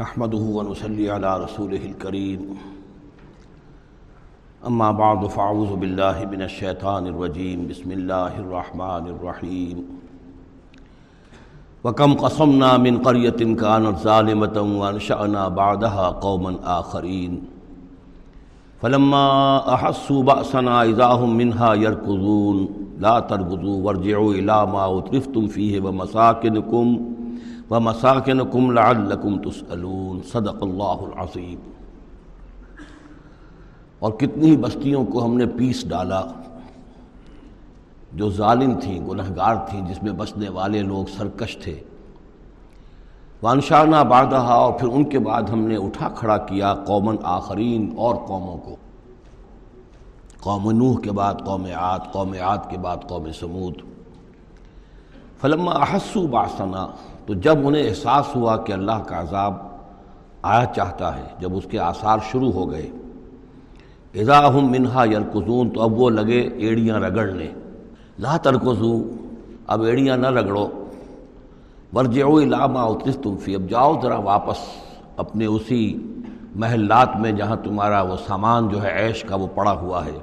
نحمده ونصلي على رسوله الكريم. أما بعد، فأعوذ بالله من الشيطان الرجيم. بسم الله الرحمن الرحيم. وكم قصمنا من قرية كانت ظالمة وانشأنا بعدها قوما آخرين. فلما أحسوا بأسنا إذا هم منها يركضون. لا تركضوا، وارجعوا إلى ما أترفتم فيه ومساكنكم. ومساكنكم لعلكم تسألون صدق اللہ العظیم۔ اور کتنی بستیوں کو ہم نے پیس ڈالا، جو ظالم تھیں، گنہگار تھیں، جس میں بسنے والے لوگ سرکش تھے۔ وانشانہ بادہ اور پھر ان کے بعد ہم نے اٹھا کھڑا کیا قومن آخرین اور قوموں کو۔ قوم نوح کے بعد قوم عاد قوم عاد کے بعد قوم سمود فلما احسو باسنا تو جب انہیں احساس ہوا کہ اللہ کا عذاب آیا چاہتا ہے، جب اس کے آثار شروع ہو گئے ہم منہا یرکزون تو اب وہ لگے ایڑیاں رگڑنے۔ لا ترکزو اب ایڑیاں نہ رگڑو۔ ورجعو علامہ اترس تم فی، اب جاؤ ذرا واپس اپنے اسی محلات میں جہاں تمہارا وہ سامان جو ہے عیش کا وہ پڑا ہوا ہے۔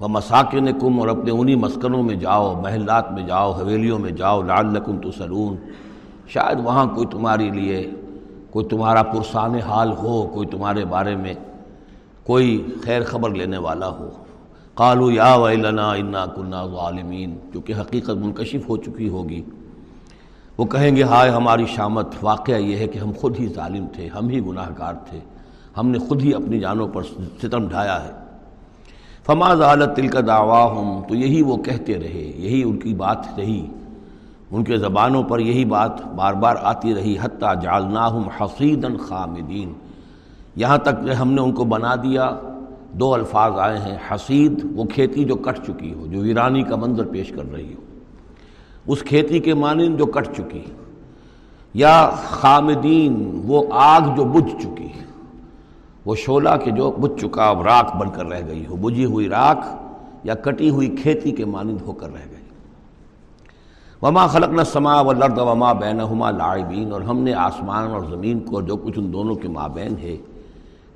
وہ مساکن کم اور اپنے انہی مسکنوں میں جاؤ، محلات میں جاؤ، حویلیوں میں جاؤ لال لکم تو سلون شاید وہاں کوئی تمہارے لیے کوئی تمہارا پرسان حال ہو، کوئی تمہارے بارے میں کوئی خیر خبر لینے والا ہو۔ قالو یا ویلنا انا کنہ ظالمین کیونکہ حقیقت منکشف ہو چکی ہوگی۔ وہ کہیں گے، ہائے ہماری شامت، واقعہ یہ ہے کہ ہم خود ہی ظالم تھے، ہم ہی گناہ گار تھے، ہم نے خود ہی اپنی جانوں پر ستم ڈھایا ہے۔ فما ضالت تل کا دعویٰ تو یہی وہ کہتے رہے، یہی ان کی بات رہی۔ ان کے زبانوں پر یہی بات بار بار آتی رہی، حتیٰ جالناہم حسیدن خامدین۔ یہاں تک کہ ہم نے ان کو بنا دیا، دو الفاظ آئے ہیں حسید وہ کھیتی جو کٹ چکی ہو، جو ویرانی کا منظر پیش کر رہی ہو۔ اس کھیتی کے مانند جو کٹ چکی، یا خامدین، وہ آگ جو بجھ چکی۔ وہ شعلہ کے جو بجھ چکا، اب راکھ بن کر رہ گئی ہو، بجھی ہوئی راکھ یا کٹی ہوئی کھیتی کے مانند ہو کر رہ گئی۔ وما خلق نہ سما و لرد وما بین ہما لاعبین اور ہم نے آسمان اور زمین کو جو کچھ ان دونوں کے مابین ہے،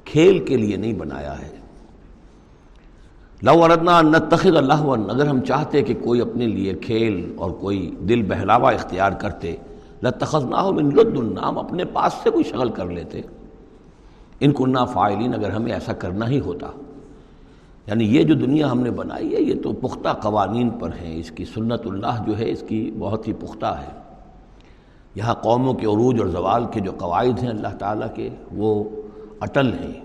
کھیل کے لیے نہیں بنایا ہے۔ لو اردنا نہ تخر اللہ اگر ہم چاہتے کہ کوئی اپنے لیے کھیل اور کوئی دل بہلاوا اختیار کرتے لتخذ نہ ہو من لد النام اپنے پاس سے کوئی شغل کر لیتے۔ ان کنہ فائلین اگر ہمیں ایسا کرنا ہی ہوتا۔ یعنی یہ جو دنیا ہم نے بنائی ہے، یہ تو پختہ قوانین پر ہیں۔ اس کی سنت اللہ جو ہے، اس کی بہت ہی پختہ ہے۔ یہاں قوموں کے عروج اور زوال کے جو قواعد ہیں اللہ تعالیٰ کے، وہ اٹل ہیں۔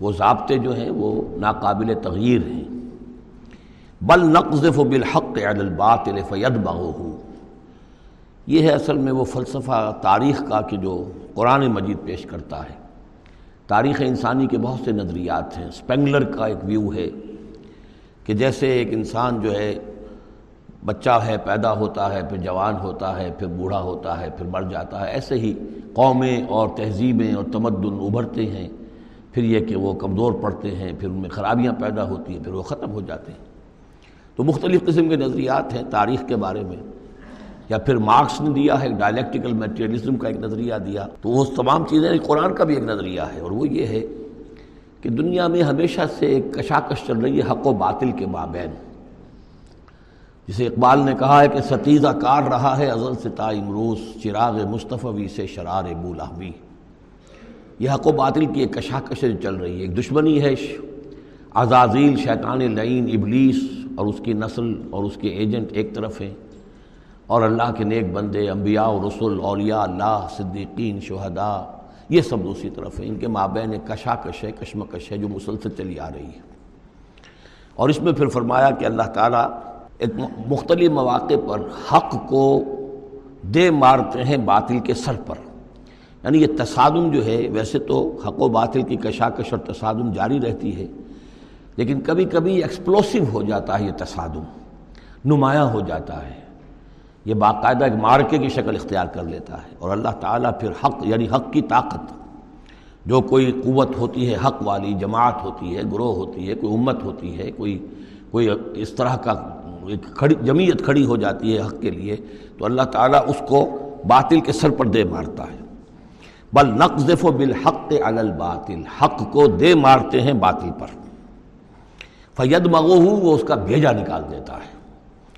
وہ ضابطے جو ہیں، وہ ناقابل تغیر ہیں۔ بل نقذف و بالحق علی الباطل فید بہو یہ ہے اصل میں وہ فلسفہ تاریخ کا کہ جو قرآن مجید پیش کرتا ہے۔ تاریخ انسانی کے بہت سے نظریات ہیں۔ اسپینگلر کا ایک ویو ہے کہ جیسے ایک انسان جو ہے، بچہ ہے، پیدا ہوتا ہے، پھر جوان ہوتا ہے، پھر بوڑھا ہوتا ہے، پھر مر جاتا ہے۔ ایسے ہی قومیں اور تہذیبیں اور تمدن ابھرتے ہیں۔ پھر یہ کہ وہ کمزور پڑتے ہیں، پھر ان میں خرابیاں پیدا ہوتی ہیں، پھر وہ ختم ہو جاتے ہیں۔ تو مختلف قسم کے نظریات ہیں تاریخ کے بارے میں۔ یا پھر مارکس نے دیا ہے ڈائلیکٹیکل میٹریلزم کا ایک نظریہ دیا۔ تو وہ تمام چیزیں قرآن کا بھی ایک نظریہ ہے۔ اور وہ یہ ہے کہ دنیا میں ہمیشہ سے ایک کشاکش چل رہی ہے حق و باطل کے مابین۔ جسے اقبال نے کہا ہے کہ ستیزہ کار رہا ہے ازل سے تا امروز، چراغ مصطفی سے شرار بولاہوی یہ حق و باطل کی ایک کشاکش چل رہی ہے۔ ایک دشمنی ہے عزازیل، شیطان لعین، ابلیس اور اس کی نسل اور اس کے ایجنٹ ایک طرف ہیں۔ اور اللہ کے نیک بندے، انبیاء و رسول اولیاء، اللہ، صدیقین، شہداء، یہ سب دوسری طرف ہیں۔ ان کے مابین ایک کشاکش ہے، کشمکش ہے جو مسلسل چلی آ رہی ہے۔ اور اس میں پھر فرمایا کہ اللہ تعالیٰ ایک مختلف مواقع پر حق کو دے مارتے ہیں باطل کے سر پر۔ یعنی یہ تصادم جو ہے، ویسے تو حق و باطل کی کشاکش اور تصادم جاری رہتی ہے، لیکن کبھی کبھی ایکسپلوسو ہو جاتا ہے یہ تصادم، نمایاں ہو جاتا ہے۔ یہ باقاعدہ ایک مارکے کی شکل اختیار کر لیتا ہے اور اللہ تعالیٰ پھر حق یعنی حق کی طاقت، جو کوئی قوت ہوتی ہے، حق والی جماعت ہوتی ہے، گروہ ہوتی ہے، کوئی امت ہوتی ہے، کوئی کوئی اس طرح کا ایک کھڑی، جمعیت کھڑی ہو جاتی ہے حق کے لیے، تو اللہ تعالیٰ اس کو باطل کے سر پر دے مارتا ہے۔ بل نقذف و بالحق علی الباطل، حق کو دے مارتے ہیں باطل پر۔ فید مغو وہ اس کا بھیجا نکال دیتا ہے۔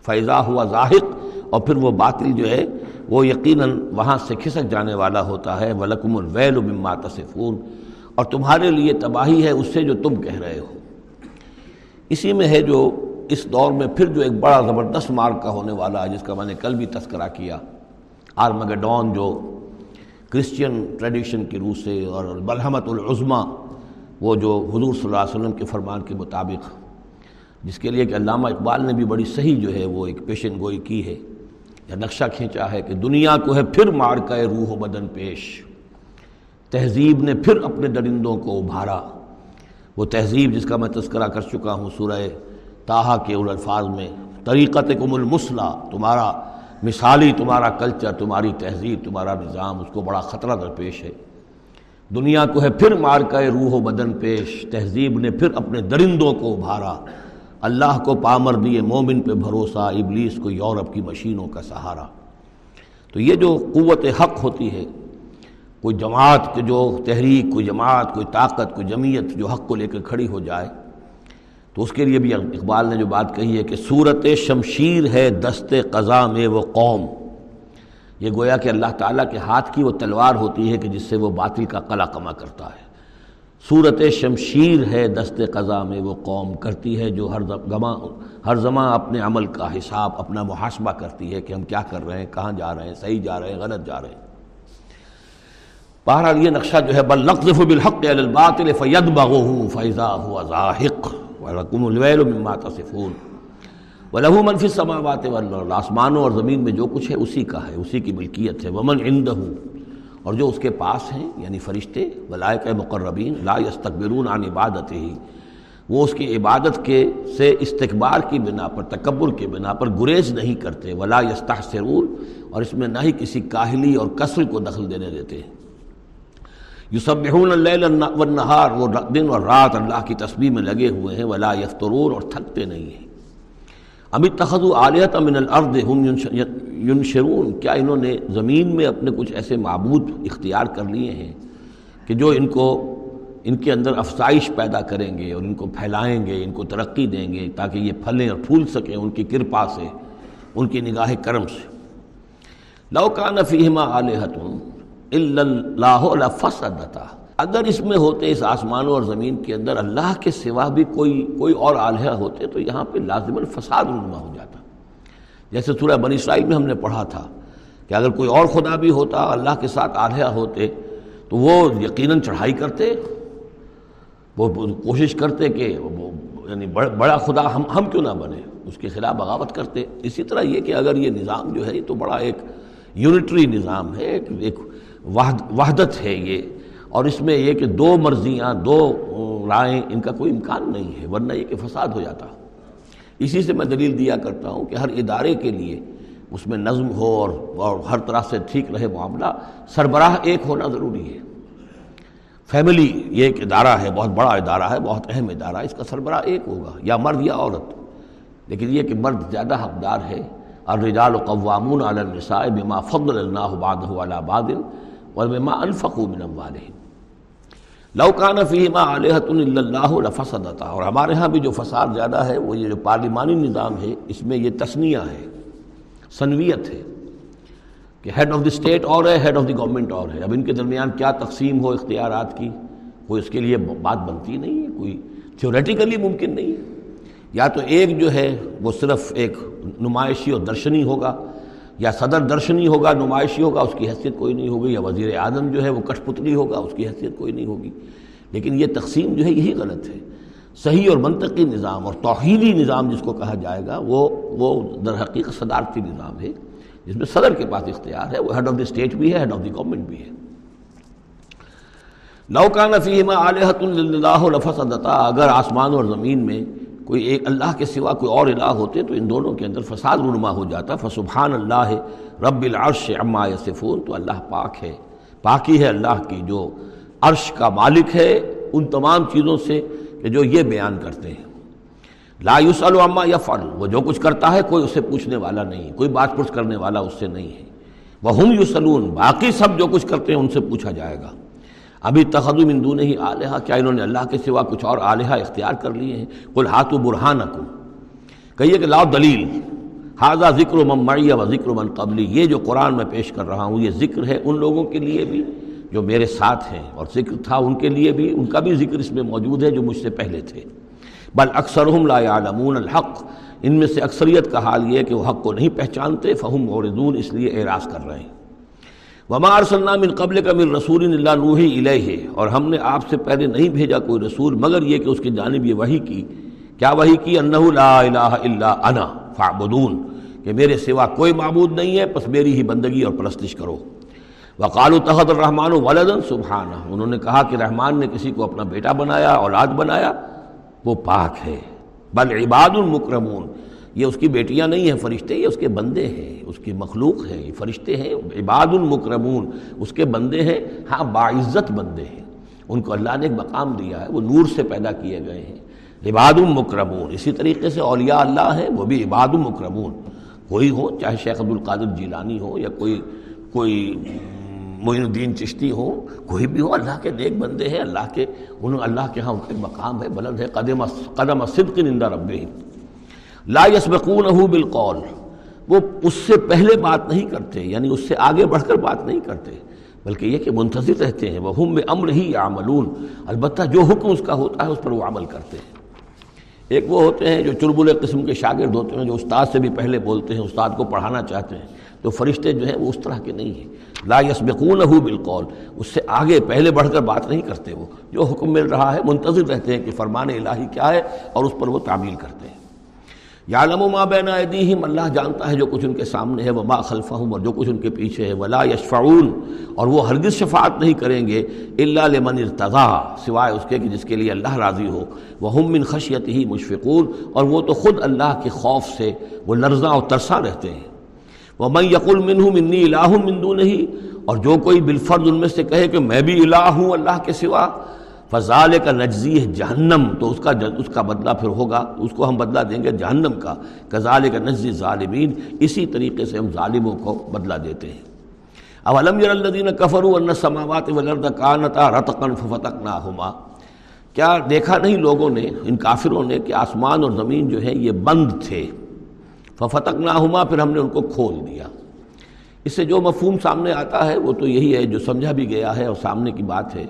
فیضا ہوا ظاہر اور پھر وہ باطل جو ہے، وہ یقیناً وہاں سے کھسک جانے والا ہوتا ہے ولکم الویل مما تصفون۔ اور تمہارے لیے تباہی ہے اس سے جو تم کہہ رہے ہو۔ اسی میں ہے جو اس دور میں پھر جو ایک بڑا زبردست مارک کا ہونے والا ہے جس کا میں نے کل بھی تذکرہ کیا۔ آرمگڈون جو کرسچین ٹریڈیشن کی روح سے اور بلحمت العظمہ وہ جو حضور صلی اللہ علیہ وسلم کے فرمان کے مطابق، جس کے لیے کہ علامہ اقبال نے بھی بڑی صحیح جو ہے وہ ایک پیشن گوئی کی ہے۔ یا نقشہ کھینچا ہے کہ دنیا کو ہے پھر مار کا روح و بدن پیش۔ تہذیب نے پھر اپنے درندوں کو ابھارا۔ وہ تہذیب جس کا میں تذکرہ کر چکا ہوں سورہ تاہا کے ان الفاظ میں طریقت کم المسلح تمہارا مثالی، تمہارا کلچر، تمہاری تہذیب، تمہارا نظام، اس کو بڑا خطرہ درپیش ہے۔ دنیا کو ہے پھر مار کا روح و بدن پیش۔ تہذیب نے پھر اپنے درندوں کو ابھارا۔ اللہ کو پامر دیے، مومن پہ بھروسہ، ابلیس کو یورپ کی مشینوں کا سہارا۔ تو یہ جو قوت حق ہوتی ہے، کوئی جماعت کے جو تحریک، کوئی جماعت، کوئی طاقت، کوئی جمعیت جو حق کو لے کر کھڑی ہو جائے، تو اس کے لیے بھی اقبال نے جو بات کہی ہے کہ صورت شمشیر ہے دست قضا میں وہ قوم۔ یہ گویا کہ اللہ تعالیٰ کے ہاتھ کی وہ تلوار ہوتی ہے کہ جس سے وہ باطل کا قلع کما کرتا ہے۔ صورت شمشیر ہے دست قضا میں، وہ قوم کرتی ہے جو ہر گما ہر زماں اپنے عمل کا حساب، اپنا محاسبہ کرتی ہے کہ ہم کیا کر رہے ہیں، کہاں جا رہے ہیں، صحیح جا رہے ہیں، غلط جا رہے ہیں۔ بہرحال یہ نقشہ جو ہے، بل نقذف بالحق علی الباطل فیدبغه فاذا هو زاهق ولکم الویل مما تصفون۔ وله من في السماوات والارض آسمانوں اور زمین میں جو کچھ ہے، اسی کا ہے، اسی کی ملکیت ہے۔ ومن عنده اور جو اس کے پاس ہیں یعنی فرشتے ولائق مقربین لا یستکبرون عن عبادت ہی وہ اس کی عبادت کے سے استقبار کی بنا پر، تکبر کی بنا پر گریز نہیں کرتے۔ ولا یستحسرون اور اس میں نہ ہی کسی کاہلی اور کثر کو دخل دینے دیتے۔ ہیں یوسبحون اللیل والنہار وہ دن اور رات اللہ کی تسبیح میں لگے ہوئے ہیں۔ ولا یفترون اور تھکتے نہیں ہیں۔ امت تخذ عالیت من الارض ہم ینشرون، کیا انہوں نے زمین میں اپنے کچھ ایسے معبود اختیار کر لیے ہیں کہ جو ان کو، ان کے اندر افزائش پیدا کریں گے اور ان کو پھیلائیں گے، ان کو ترقی دیں گے تاکہ یہ پھلیں اور پھول سکیں ان کی کرپا سے، ان کی نگاہ کرم سے۔ لوکان فیہما علیہتم اللہ فسدتا اگر اس میں ہوتے، اس آسمانوں اور زمین کے اندر اللہ کے سوا بھی کوئی کوئی اور آلیہ ہوتے تو یہاں پہ لازماً فساد رنما ہو جاتا۔ جیسے سورہ بنی اسرائیل میں ہم نے پڑھا تھا کہ اگر کوئی اور خدا بھی ہوتا، اللہ کے ساتھ آلیہ ہوتے، تو وہ یقیناً چڑھائی کرتے، وہ کوشش کرتے کہ وہ یعنی بڑا خدا ہم ہم کیوں نہ بنے؟ اس کے خلاف بغاوت کرتے۔ اسی طرح یہ کہ اگر یہ نظام جو ہے، یہ تو بڑا ایک یونٹری نظام ہے، ایک وحدت ہے یہ۔ اور اس میں یہ کہ دو مرضیاں، دو رائیں ان کا کوئی امکان نہیں ہے، ورنہ یہ کہ فساد ہو جاتا۔ اسی سے میں دلیل دیا کرتا ہوں کہ ہر ادارے کے لیے اس میں نظم ہو اور اور ہر طرح سے ٹھیک رہے معاملہ، سربراہ ایک ہونا ضروری ہے۔ فیملی یہ ایک ادارہ ہے، بہت بڑا ادارہ ہے، بہت اہم ادارہ ہے، اس کا سربراہ ایک ہوگا، یا مرد یا عورت۔ لیکن یہ کہ مرد زیادہ حقدار ہے۔ الرجال قوامون علی النساء بما فضل اللہ بعضه علی بعض وبما انفقوا من اموالهم۔ لو کان فیہما اللہ لفسدتا، اور ہمارے ہاں بھی جو فساد زیادہ ہے، وہ یہ جو پارلیمانی نظام ہے، اس میں یہ تسنیہ ہے، سنویت ہے کہ ہیڈ آف دی اسٹیٹ اور ہے ہیڈ آف دی گورنمنٹ اور ہے۔ اب ان کے درمیان کیا تقسیم ہو اختیارات کی؟ کوئی اس کے لیے بات بنتی نہیں ہے، کوئی تھیوریٹیکلی ممکن نہیں ہے۔ یا تو ایک جو ہے، وہ صرف ایک نمائشی اور درشنی ہوگا یا صدر درشنی ہوگا، نمائشی ہوگا، اس کی حیثیت کوئی نہیں ہوگی، یا وزیر اعظم جو ہے وہ کش پتلی ہوگا، اس کی حیثیت کوئی نہیں ہوگی۔ لیکن یہ تقسیم جو ہے یہی غلط ہے۔ صحیح اور منطقی نظام اور توحیدی نظام جس کو کہا جائے گا، وہ وہ در حقیقت صدارتی نظام ہے، جس میں صدر کے پاس اختیار ہے، وہ ہیڈ آف دی اسٹیٹ بھی ہے ہیڈ آف دی گورنمنٹ بھی ہے۔ لوکان فیما علیہۃ اللہ لفصدتا اگر آسمان اور زمین میں کوئی ایک اللہ کے سوا کوئی اور الہ ہوتے تو ان دونوں کے اندر فساد رونما ہو جاتا۔ فسبحان اللہ، رب العرش عما یصفون، تو اللہ پاک ہے۔ پاکی ہے اللہ کی جو عرش کا مالک ہے ان تمام چیزوں سے کہ جو یہ بیان کرتے ہیں۔ لا عما یفعل، وہ جو کچھ کرتا ہے کوئی اسے پوچھنے والا نہیں، کوئی بات پرس کرنے والا اس سے نہیں ہے۔ وہ ہم یو سلون باقی سب جو کچھ کرتے ہیں ان سے پوچھا جائے گا۔ ابھی تخدم اندو نہیں آلیہ، کیا انہوں نے اللہ کے سوا کچھ اور آلیہ اختیار کر لیے ہیں؟ کل ہاتھ و برہان کو کہیے کہ لاؤ دلیل۔ حاضہ ذکر و ممعیہ و ذکر و من قبلی۔ یہ جو قرآن میں پیش کر رہا ہوں، یہ ذکر ہے ان لوگوں کے لیے بھی جو میرے ساتھ ہیں، اور ذکر تھا ان کے لیے بھی۔ ان کا بھی ذکر اس میں موجود ہے جو مجھ سے پہلے تھے۔ بل اکثر لا یعلمون الحق۔ ان میں سے اکثریت کا حال یہ ہے کہ وہ حق کو نہیں پہچانتے، فہم موردون اس لیے اعراض کر رہے ہیں۔ وما ارسلنا من قبل کا من رسول اللہ نوحی الیہ، اور ہم نے آپ سے پہلے نہیں بھیجا کوئی رسول، مگر یہ کہ اس کی جانب یہ وہی کی۔ کیا وہی کی؟ انہو لا الہ الا انا فعبدون کہ میرے سوا کوئی معبود نہیں ہے، پس میری ہی بندگی اور پرستش کرو۔ وقال تحت الرحمٰن ولدن سبحانہ۔ انہوں نے کہا کہ رحمان نے کسی کو اپنا بیٹا بنایا، اولاد بنایا، وہ پاک ہے۔ بل عباد المکرمون یہ اس کی بیٹیاں نہیں ہیں فرشتے، یہ اس کے بندے ہیں، اس کی مخلوق ہیں، یہ فرشتے ہیں، عباد المکرمون، اس کے بندے ہیں ہاں باعزت بندے ہیں۔ ان کو اللہ نے ایک مقام دیا ہے، وہ نور سے پیدا کیے گئے ہیں۔ عباد المکرمون، اسی طریقے سے اولیاء اللہ ہیں، وہ بھی عباد المکرمون۔ کوئی ہو، چاہے شیخ عبد القادر جیلانی ہو یا کوئی کوئی معین الدین چشتی ہو، کوئی بھی ہو، اللہ کے نیک بندے ہیں، اللہ کے، انہوں، اللہ کے ہاں ان کا مقام ہے، بلند ہے، قدم قدم صدق نندہ رب لا یسبقونہ بالقول۔ وہ اس سے پہلے بات نہیں کرتے یعنی اس سے آگے بڑھ کر بات نہیں کرتے، بلکہ یہ کہ منتظر رہتے ہیں۔ وہ ہم امر ہی عملون البتہ جو حکم اس کا ہوتا ہے، اس پر وہ عمل کرتے ہیں۔ ایک وہ ہوتے ہیں جو چربل قسم کے شاگرد ہوتے ہیں، جو استاد سے بھی پہلے بولتے ہیں، استاد کو پڑھانا چاہتے ہیں، تو فرشتے جو ہیں وہ اس طرح کے نہیں ہیں۔ لا یسبقون بالقول۔ اس سے آگے پہلے بڑھ کر بات نہیں کرتے وہ۔ جو حکم مل رہا ہے، منتظر رہتے ہیں کہ فرمان الہی کیا ہے اور اس پر وہ تعمیل کرتے ہیں۔ یا ما بین ایدیہم، اللہ جانتا ہے جو کچھ ان کے سامنے ہے وہ ما خلفہم، اور جو کچھ ان کے پیچھے ہے، ولا یشفعون، اور وہ ہرگز شفاعت نہیں کریں گے، الا لمن ارتضا سوائے اس کے کہ جس کے لیے اللہ راضی ہو۔ وہ ہم من خشیت ہی مشفقون، اور وہ تو خود اللہ کے خوف سے، وہ لرزاں اور ترساں رہتے ہیں۔ وہ میں یقل من ہوں منی الہ مندو نہیں اور جو کوئی بالفرد ان میں سے کہے کہ میں بھی الہ ہوں اللہ کے سوا فضال کا نجزی جہنم تو اس کا اس کا بدلہ پھر ہوگا، اس کو ہم بدلہ دیں گے جہنم کا۔ کزال کا نجزی ظالمین اسی طریقے سے ہم ظالموں کو بدلہ دیتے ہیں۔ اب علم الدین کفر ان سماوات ولرد کانتا رتقن فتق نہ کیا دیکھا نہیں لوگوں نے، ان کافروں نے کہ آسمان اور زمین جو ہے یہ بند تھے۔ ففتق نہ ہما پھر ہم نے ان کو کھول دیا۔ اس سے جو مفہوم سامنے آتا ہے، وہ تو یہی ہے جو سمجھا بھی گیا ہے اور سامنے کی بات ہے۔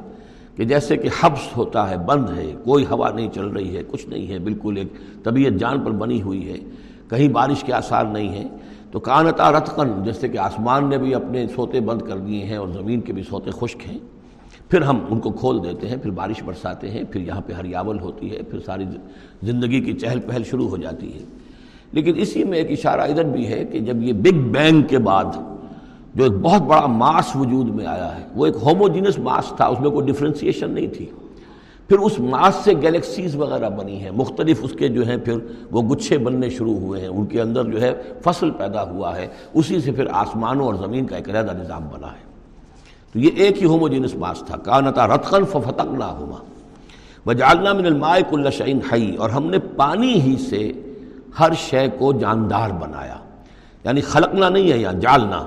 کہ جیسے کہ حبس ہوتا ہے، بند ہے، کوئی ہوا نہیں چل رہی ہے، کچھ نہیں ہے، بالکل ایک طبیعت جان پر بنی ہوئی ہے، کہیں بارش کے آثار نہیں ہیں۔ تو کانتا رتقن، جیسے کہ آسمان نے بھی اپنے سوتے بند کر دیے ہیں اور زمین کے بھی سوتے خشک ہیں۔ پھر ہم ان کو کھول دیتے ہیں، پھر بارش برساتے ہیں، پھر یہاں پہ ہریاول ہوتی ہے، پھر ساری زندگی کی چہل پہل شروع ہو جاتی ہے۔ لیکن اسی میں ایک اشارہ ادھر بھی ہے کہ جب یہ بگ بینگ کے بعد جو ایک بہت بڑا ماس وجود میں آیا ہے، وہ ایک ہوموجینس ماس تھا، اس میں کوئی ڈفرینسیشن نہیں تھی۔ پھر اس ماس سے گیلیکسیز وغیرہ بنی ہیں، مختلف اس کے جو ہیں پھر وہ گچھے بننے شروع ہوئے ہیں، ان کے اندر جو ہے فصل پیدا ہوا ہے۔ اسی سے پھر آسمانوں اور زمین کا ایک علیحدہ نظام بنا ہے۔ تو یہ ایک ہی ہوموجینس ماس تھا۔ کانتا رتقن فتق نہ ہوا بجالنا من المائے کل شعین ہائی اور ہم نے پانی ہی سے ہر شے کو جاندار بنایا۔ یعنی خلقنا نہیں ہے یہاں جالنا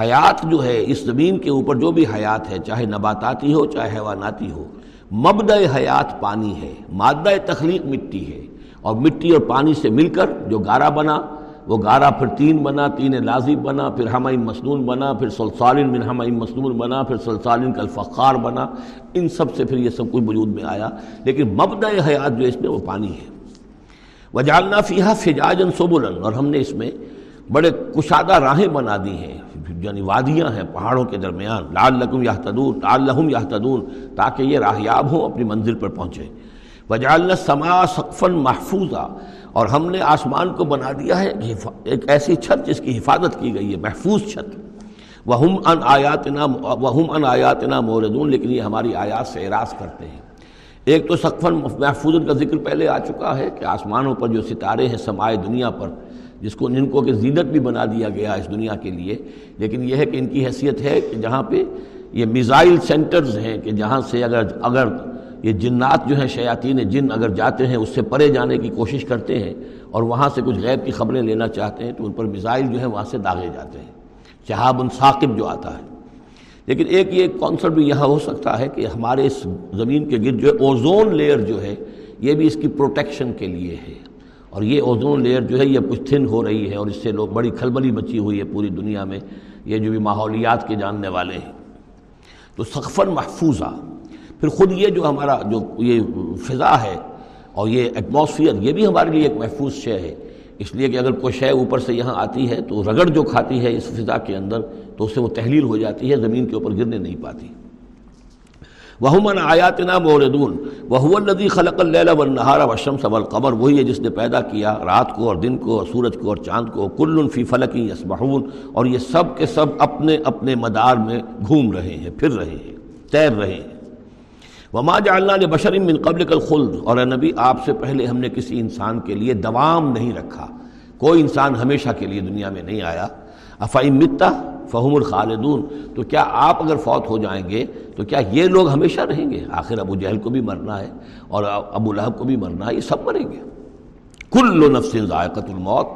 حیات جو ہے، اس زمین کے اوپر جو بھی حیات ہے، چاہے نباتاتی ہو، چاہے حیواناتی ہو مبدع حیات پانی ہے، مادہ تخلیق مٹی ہے۔ اور مٹی اور پانی سے مل کر جو گارا بنا، وہ گارا پھر تین بنا، تین لازم بنا، پھر ہمائن مسنون بنا، پھر سلسالن من ہمائن مسنون بنا، پھر سلسالن کا الفقار بنا۔ ان سب سے پھر یہ سب کچھ وجود میں آیا۔ لیکن مبدع حیات جو اس میں وہ پانی ہے۔ وجالنا فیحہ فجاجن سبولن اور ہم نے اس میں بڑے کشادہ راہیں بنا دی ہیں۔ یعنی وادیاں ہیں پہاڑوں کے درمیان لال لقم یا تدون لال لحم یا تدون تاکہ یہ راہیاب ہوں اپنی منزل پر پہنچے۔ وجالنا سما سقفن محفوظہ اور ہم نے آسمان کو بنا دیا ہے، ایک ایسی چھت جس کی حفاظت کی گئی ہے، محفوظ چھت۔ وہ ان آیات نا وہ ان آیات نا موردون لیکن یہ ہماری آیات سے اعراض کرتے ہیں۔ ایک تو سقفن محفوظ کا ذکر پہلے آ چکا ہے کہ آسمانوں پر جو ستارے ہیں سمائے دنیا پر، جس کو جن کو کہ زیدت بھی بنا دیا گیا اس دنیا کے لیے، لیکن یہ ہے کہ ان کی حیثیت ہے کہ جہاں پہ یہ میزائل سینٹرز ہیں کہ جہاں سے اگر اگر یہ جنات جو ہیں، شیاطین جن اگر جاتے ہیں، اس سے پرے جانے کی کوشش کرتے ہیں اور وہاں سے کچھ غیب کی خبریں لینا چاہتے ہیں، تو ان پر میزائل جو ہیں، وہاں سے داغے جاتے ہیں۔ شہاب ثاقب جو آتا ہے لیکن ایک یہ کانسرٹ بھی یہاں ہو سکتا ہے کہ ہمارے اس زمین کے گرد جو ہے اوزون لیئر جو ہے، یہ بھی اس کی پروٹیکشن کے لیے ہے۔ اور یہ اوزون لیئر جو ہے، یہ کچھ تھن ہو رہی ہے اور اس سے لوگ بڑی کھلبلی مچی ہوئی ہے پوری دنیا میں۔ یہ جو بھی ماحولیات کے جاننے والے ہیں۔ تو سقفن محفوظہ۔ پھر خود یہ جو ہمارا جو یہ فضا ہے اور یہ ایٹماسفیئر یہ بھی ہمارے لیے ایک محفوظ شے ہے۔ اس لیے کہ اگر کوئی شے اوپر سے یہاں آتی ہے تو رگڑ جو کھاتی ہے اس فضا کے اندر تو اس سے وہ تحلیل ہو جاتی ہے، زمین کے اوپر گرنے نہیں پاتی۔ وہ من آیات نا موردون وہ ندی خلق اللہ و نہارا وشم وہی ہے جس نے پیدا کیا رات کو اور دن کو اور سورج کو اور چاند کو۔ کل فی فلکی یسبحون اور یہ سب کے سب اپنے اپنے مدار میں گھوم رہے ہیں، پھر رہے ہیں، تیر رہے ہیں۔ وما جعلنا لبشر من قبل کل خلد اور اے نبی، آپ سے پہلے ہم نے کسی انسان کے لیے دوام نہیں رکھا۔ کوئی انسان ہمیشہ کے لیے دنیا میں نہیں آیا۔ افعیم متا فہم الخالدون۔ تو کیا آپ اگر فوت ہو جائیں گے، تو کیا یہ لوگ ہمیشہ رہیں گے؟ آخر ابو جہل کو بھی مرنا ہے اور ابو لہب کو بھی مرنا ہے، یہ سب مریں گے۔ کل نفس ذائقت الموت۔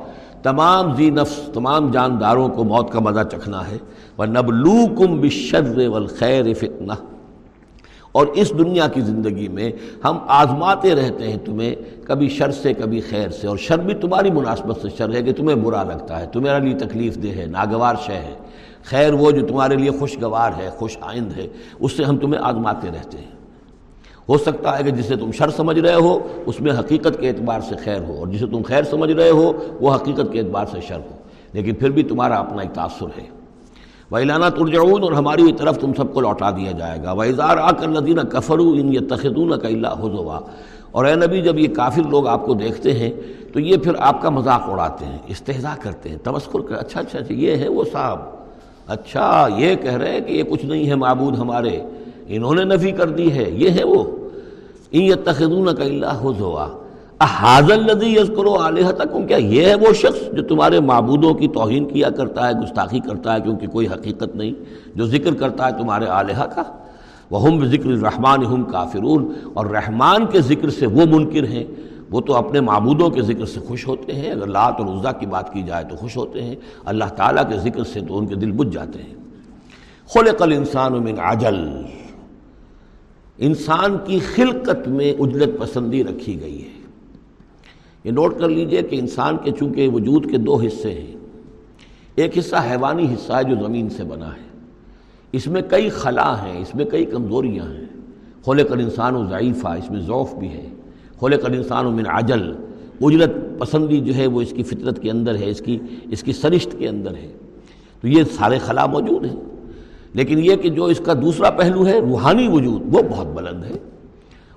تمام ذی نفس، تمام جانداروں کو موت کا مزہ چکھنا ہے۔ وہ نبلو کم بشر والخیر فتنہ اور اس دنیا کی زندگی میں ہم آزماتے رہتے ہیں تمہیں کبھی شر سے، کبھی خیر سے، اور شر بھی تمہاری مناسبت سے شر ہے کہ تمہیں برا لگتا ہے تمہارے لیے تکلیف دہ ہے، ناگوار شے ہے۔ خیر وہ جو تمہارے لیے خوشگوار ہے، خوش آئند ہے، اس سے ہم تمہیں آزماتے رہتے ہیں۔ ہو سکتا ہے کہ جسے تم شر سمجھ رہے ہو، اس میں حقیقت کے اعتبار سے خیر ہو، اور جسے تم خیر سمجھ رہے ہو، وہ حقیقت کے اعتبار سے شر ہو۔ لیکن پھر بھی تمہارا اپنا ایک تاثر ہے۔ ویلانہ ترجعون اور ہماری طرف تم سب کو لوٹا دیا جائے گا۔ ویزار آ کر ندینہ کفرو ان یہ تخدون کا اللہ حضوا اور اے نبی، جب یہ کافر لوگ آپ کو دیکھتے ہیں، تو یہ پھر آپ کا مذاق اڑاتے ہیں، استحضاء کرتے ہیں تمسکر کر اچھا اچھا اچھا یہ ہے وہ صاحب۔ اچھا یہ کہہ رہے ہیں کہ یہ کچھ نہیں ہے معبود ہمارے۔ انہوں نے نفی کر دی ہے، یہ ہے وہ۔ ان یہ تخدون کا اللہ حضوا حاضل ندی یز کرو علیہ تک کیا یہ ہے وہ شخص جو تمہارے معبودوں کی توہین کیا کرتا ہے، گستاخی کرتا ہے کیونکہ کوئی حقیقت نہیں، جو ذکر کرتا ہے تمہارے علیہ کا؟ وہ ہم ذکر رحمان ہم کافرون۔ اور رحمان کے ذکر سے وہ منکر ہیں، وہ تو اپنے معبودوں کے ذکر سے خوش ہوتے ہیں۔ اگر لات اور عزا کی بات کی جائے تو خوش ہوتے ہیں، اللہ تعالیٰ کے ذکر سے تو ان کے دل بجھ جاتے ہیں۔ خلق الانسان من عجل۔ انسان کی خلقت میں اجلت پسندی رکھی گئی ہے۔ یہ نوٹ کر لیجیے کہ انسان کے چونکہ وجود کے دو حصے ہیں، ایک حصہ حیوانی حصہ ہے جو زمین سے بنا ہے۔ اس میں کئی خلا ہیں، اس میں کئی کمزوریاں ہیں۔ کھولے کر انسان و ضعیفہ، اس میں ذوف بھی ہے۔ کھولے کر انسان و من عجل، اجرت پسندی جو ہے وہ اس کی فطرت کے اندر ہے، اس کی اس کی سرشت کے اندر ہے۔ تو یہ سارے خلا موجود ہیں۔ لیکن یہ کہ جو اس کا دوسرا پہلو ہے، روحانی وجود، وہ بہت بلند ہے۔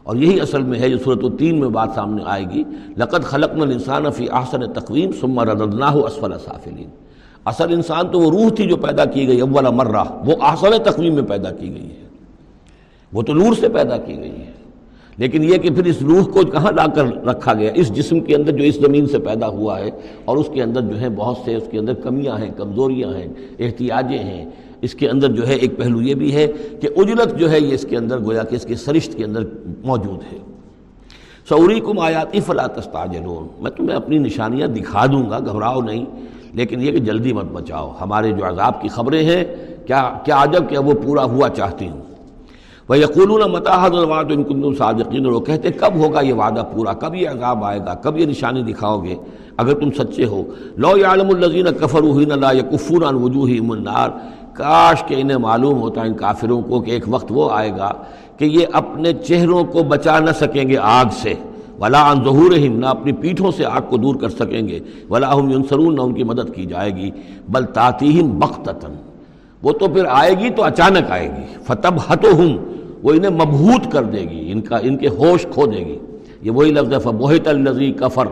اور یہی اصل میں ہے جو صورت التین میں بات سامنے آئے گی. لقد خلق الانسان فی احسن تقویم ثم رددناہ اسفل سافلین. اصل انسان تو وہ روح تھی جو پیدا کی گئی اول مرہ. وہ احسن تقویم میں پیدا کی گئی ہے. وہ تو نور سے پیدا کی گئی ہے. لیکن یہ کہ پھر اس روح کو کہاں لا کر رکھا گیا؟ اس جسم کے اندر جو اس زمین سے پیدا ہوا ہے اور اس کے اندر جو ہے بہت سے اس کے اندر کمیاں ہیں، کمزوریاں ہیں، احتیاجیں ہیں اس کے اندر جو ہے ایک پہلو یہ بھی ہے کہ اجرت جو ہے یہ اس کے اندر گویا کہ اس کے سرشت کے اندر موجود ہے۔ سعوری کم آیاتی فلاطستاجلون میں تمہیں اپنی نشانیاں دکھا دوں گا، گھبراؤ نہیں، لیکن یہ کہ جلدی مت بچاؤ۔ ہمارے جو عذاب کی خبریں ہیں، کیا کیا عجب کہ وہ پورا ہوا چاہتی ہوں۔ وہ یقول متحد الواد ان کن صادقین اور وہ کہتے کب ہوگا یہ وعدہ پورا؟ کب یہ عذاب آئے گا؟ کب یہ نشانی دکھاؤ گے؟ اگر تم سچے ہو۔ لو عالم الزین کفر لا یقفون عن وجوہ النار۔ کاش کہ انہیں معلوم ہوتا ان کافروں کو کہ ایک وقت وہ آئے گا کہ یہ اپنے چہروں کو بچا نہ سکیں گے آگ سے۔ ولا ان ظہور نہ اپنی پیٹھوں سے آگ کو دور کر سکیں گے۔ ولا ہم ینسرون نہ ان کی مدد کی جائے گی۔ بل تاتیم بختتاً وہ تو پھر آئے گی تو اچانک آئے گی۔ فتب ہتو ہوں وہ انہیں مبہوت کر دے گی، ان کا، ان کے ہوش کھو دے گی۔ یہ وہی لفظ ہے فبوہت النزی کفر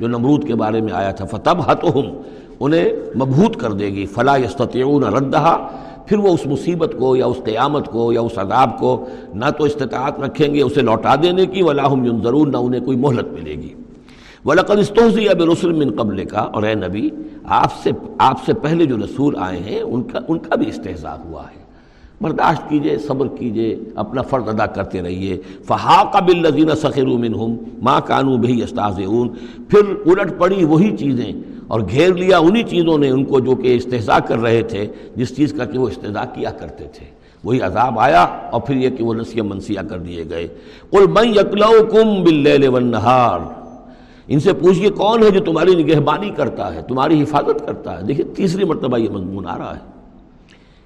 جو نمرود کے بارے میں آیا تھا۔ فتب ہتو ہوں انہیں مبہوت کر دے گی۔ فلا یستطیعون ردہا پھر وہ اس مصیبت کو یا اس قیامت کو یا اس عذاب کو نہ تو استطاعت رکھیں گے، اسے لوٹا دینے کی۔ ولاحم ضرور نہ انہیں کوئی مہلت ملے گی۔ ولاقل استوزی اب رسول من قبل کا اور اے نبی، آپ سے آپ سے پہلے جو رسول آئے ہیں، ان کا ان کا بھی استحصال ہوا ہے۔ برداشت کیجیے، صبر کیجیے، اپنا فرض ادا کرتے رہیے۔ فحاق بالذین سخروا منہم ما کانوا بھی استاذون پھر الٹ پڑی وہی چیزیں۔ اور گھیر لیا انہی چیزوں نے ان کو جو کہ استحصا کر رہے تھے، جس چیز کا کہ وہ استحصا کیا کرتے تھے۔ وہی عذاب آیا اور پھر یہ کہ وہ نسیہ منسیہ کر دیے گئے۔ قل من یکلوکم باللیل والنہار، ان سے پوچھئے کون ہے جو تمہاری نگہبانی کرتا ہے، تمہاری حفاظت کرتا ہے۔ دیکھیں تیسری مرتبہ یہ مضمون آ رہا ہے۔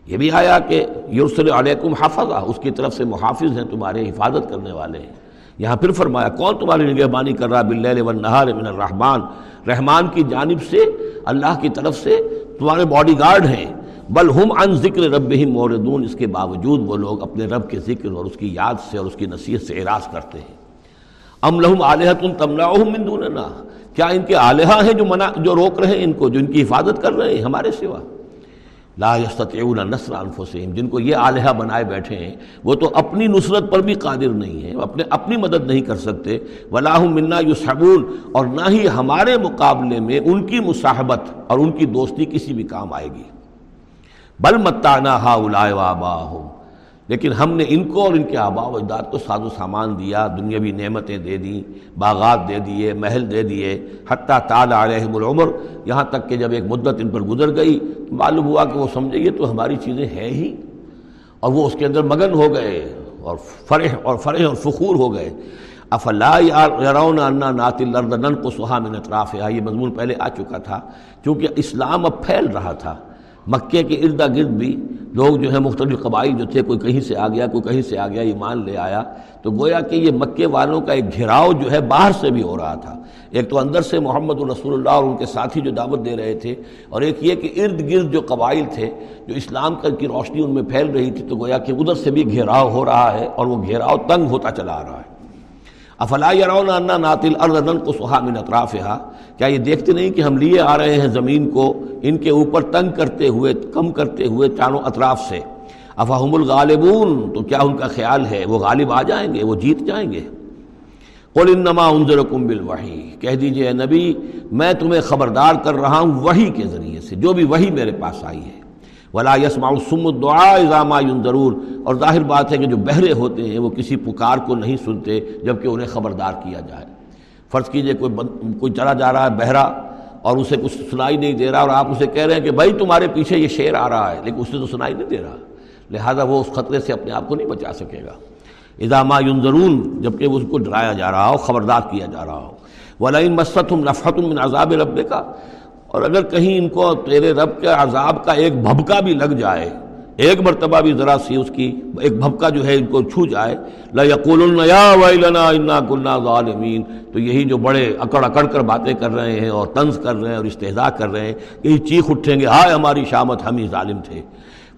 یہ بھی آیا کہ یرسل علیکم حفظہ، اس کی طرف سے محافظ ہیں، تمہارے حفاظت کرنے والے ہیں۔ یہاں پھر فرمایا، کون تمہاری نگہبانی کر رہا باللیل والنہار من الرحمن۔ رحمان کی جانب سے، اللہ کی طرف سے تمہارے باڈی گارڈ ہیں۔ بل ہم ان ذکر رب ہی موردون۔ اس کے باوجود وہ لوگ اپنے رب کے ذکر اور اس کی یاد سے اور اس کی نصیحت سے اعراض کرتے ہیں۔ ام لہم علیہت تملاحم من دوننا۔ کیا ان کے آلیہ ہیں جو منع، جو روک رہے ہیں ان کو، جو ان کی حفاظت کر رہے ہیں ہمارے سوا؟ لا یستطیعون نصر انفسہم، جن کو یہ آلیہ بنائے بیٹھے ہیں، وہ تو اپنی نصرت پر بھی قادر نہیں ہیں اپنے اپنی مدد نہیں کر سکتے۔ ولاحم منا یسحبون اور نہ ہی ہمارے مقابلے میں ان کی مصاحبت اور ان کی دوستی کسی بھی کام آئے گی۔ بل متانا ہا الا لیکن ہم نے ان کو اور ان کے آبا و اجداد کو ساز و سامان دیا، دنیاوی نعمتیں دے دیں، باغات دے دیے، محل دے دیے۔ حتیٰ تال علیہم العمر، یہاں تک کہ جب ایک مدت ان پر گزر گئی، معلوم ہوا کہ وہ سمجھے، یہ تو ہماری چیزیں ہیں ہی۔ اور وہ اس کے اندر مگن ہو گئے اور فرح اور فرح اور فخور ہو گئے۔ افلا یارون انا نات الردن کو سہا من اطراف یہ مضمون پہلے آ چکا تھا کیونکہ اسلام اب پھیل رہا تھا۔ مکے کے ارد گرد بھی لوگ جو ہے مختلف قبائل جو تھے، کوئی کہیں سے آ گیا، کوئی کہیں سے آ گیا ایمان لے آیا۔ تو گویا کہ یہ مکے والوں کا ایک گھیراؤ جو ہے باہر سے بھی ہو رہا تھا۔ ایک تو اندر سے محمد الرسول اللہ اور ان کے ساتھی جو دعوت دے رہے تھے، اور ایک یہ کہ ارد گرد جو قبائل تھے، جو اسلام کا کی روشنی ان میں پھیل رہی تھی، تو گویا کہ ادھر سے بھی گھیراؤ ہو رہا ہے اور وہ گھیراؤ تنگ ہوتا چلا آ رہا ہے۔ افلا یرون انا ناتل اردن کو من اطراف کیا یہ دیکھتے نہیں کہ ہم لیے آ رہے ہیں زمین کو ان کے اوپر تنگ کرتے ہوئے، کم کرتے ہوئے چاروں اطراف سے؟ افاہم الغالبون؟ تو کیا ان کا خیال ہے؟ وہ غالب آ جائیں گے، وہ جیت جائیں گے؟ قل انما انذرکم بالوحی، کہہ دیجیے نبی، میں تمہیں خبردار کر رہا ہوں وحی کے ذریعے سے، جو بھی وحی میرے پاس آئی ہے۔ ولا یسما السم الدعا اضامہ ضرور اور ظاہر بات ہے کہ جو بہرے ہوتے ہیں وہ کسی پکار کو نہیں سنتے جبکہ انہیں خبردار کیا جائے۔ فرض کیجیے کوئی کوئی چلا جا رہا ہے بہرا اور اسے کچھ سنائی نہیں دے رہا اور آپ اسے کہہ رہے ہیں کہ بھائی تمہارے پیچھے یہ شعر آ رہا ہے لیکن اسے تو سنائی نہیں دے رہا۔ لہذا وہ اس خطرے سے اپنے آپ کو نہیں بچا سکے گا۔ اضامہ ضرور جبکہ اس کو ڈرایا جا رہا ہو، خبردار کیا جا رہا ہو۔ ولاً مست نفت من عذاب رب کا اور اگر کہیں ان کو تیرے رب کے عذاب کا ایک بھبکا بھی لگ جائے، ایک مرتبہ بھی ذرا سی اس کی ایک بھبکا جو ہے ان کو چھو جائے ظالمین۔ تو یہی جو بڑے اکڑ اکڑ کر باتیں کر رہے ہیں اور طنز کر رہے ہیں اور استحضاء کر رہے ہیں، یہی چیخ اٹھیں گے، ہائے ہماری شامت، ہم ہی ظالم تھے۔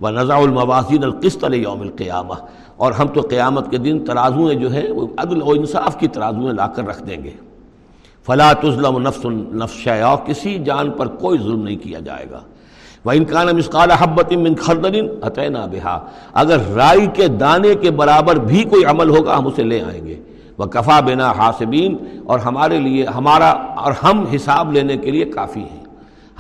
وہ نضاء الموازین القسط یوم القیامہ اور ہم تو قیامت کے دن ترازویں جو ہے وہ عدل و انصاف کی ترازویں لا کر رکھ دیں گے۔ فلا تظلم نفس نفس اور کسی جان پر کوئی ظلم نہیں کیا جائے گا۔ وہ انکان مسقال حبت من خردن عطینا بہا اگر رائی کے دانے کے برابر بھی کوئی عمل ہوگا، ہم اسے لے آئیں گے۔ وہ کفا بنا حاسبین اور ہمارے لیے، ہمارا اور ہم حساب لینے کے لیے کافی ہیں۔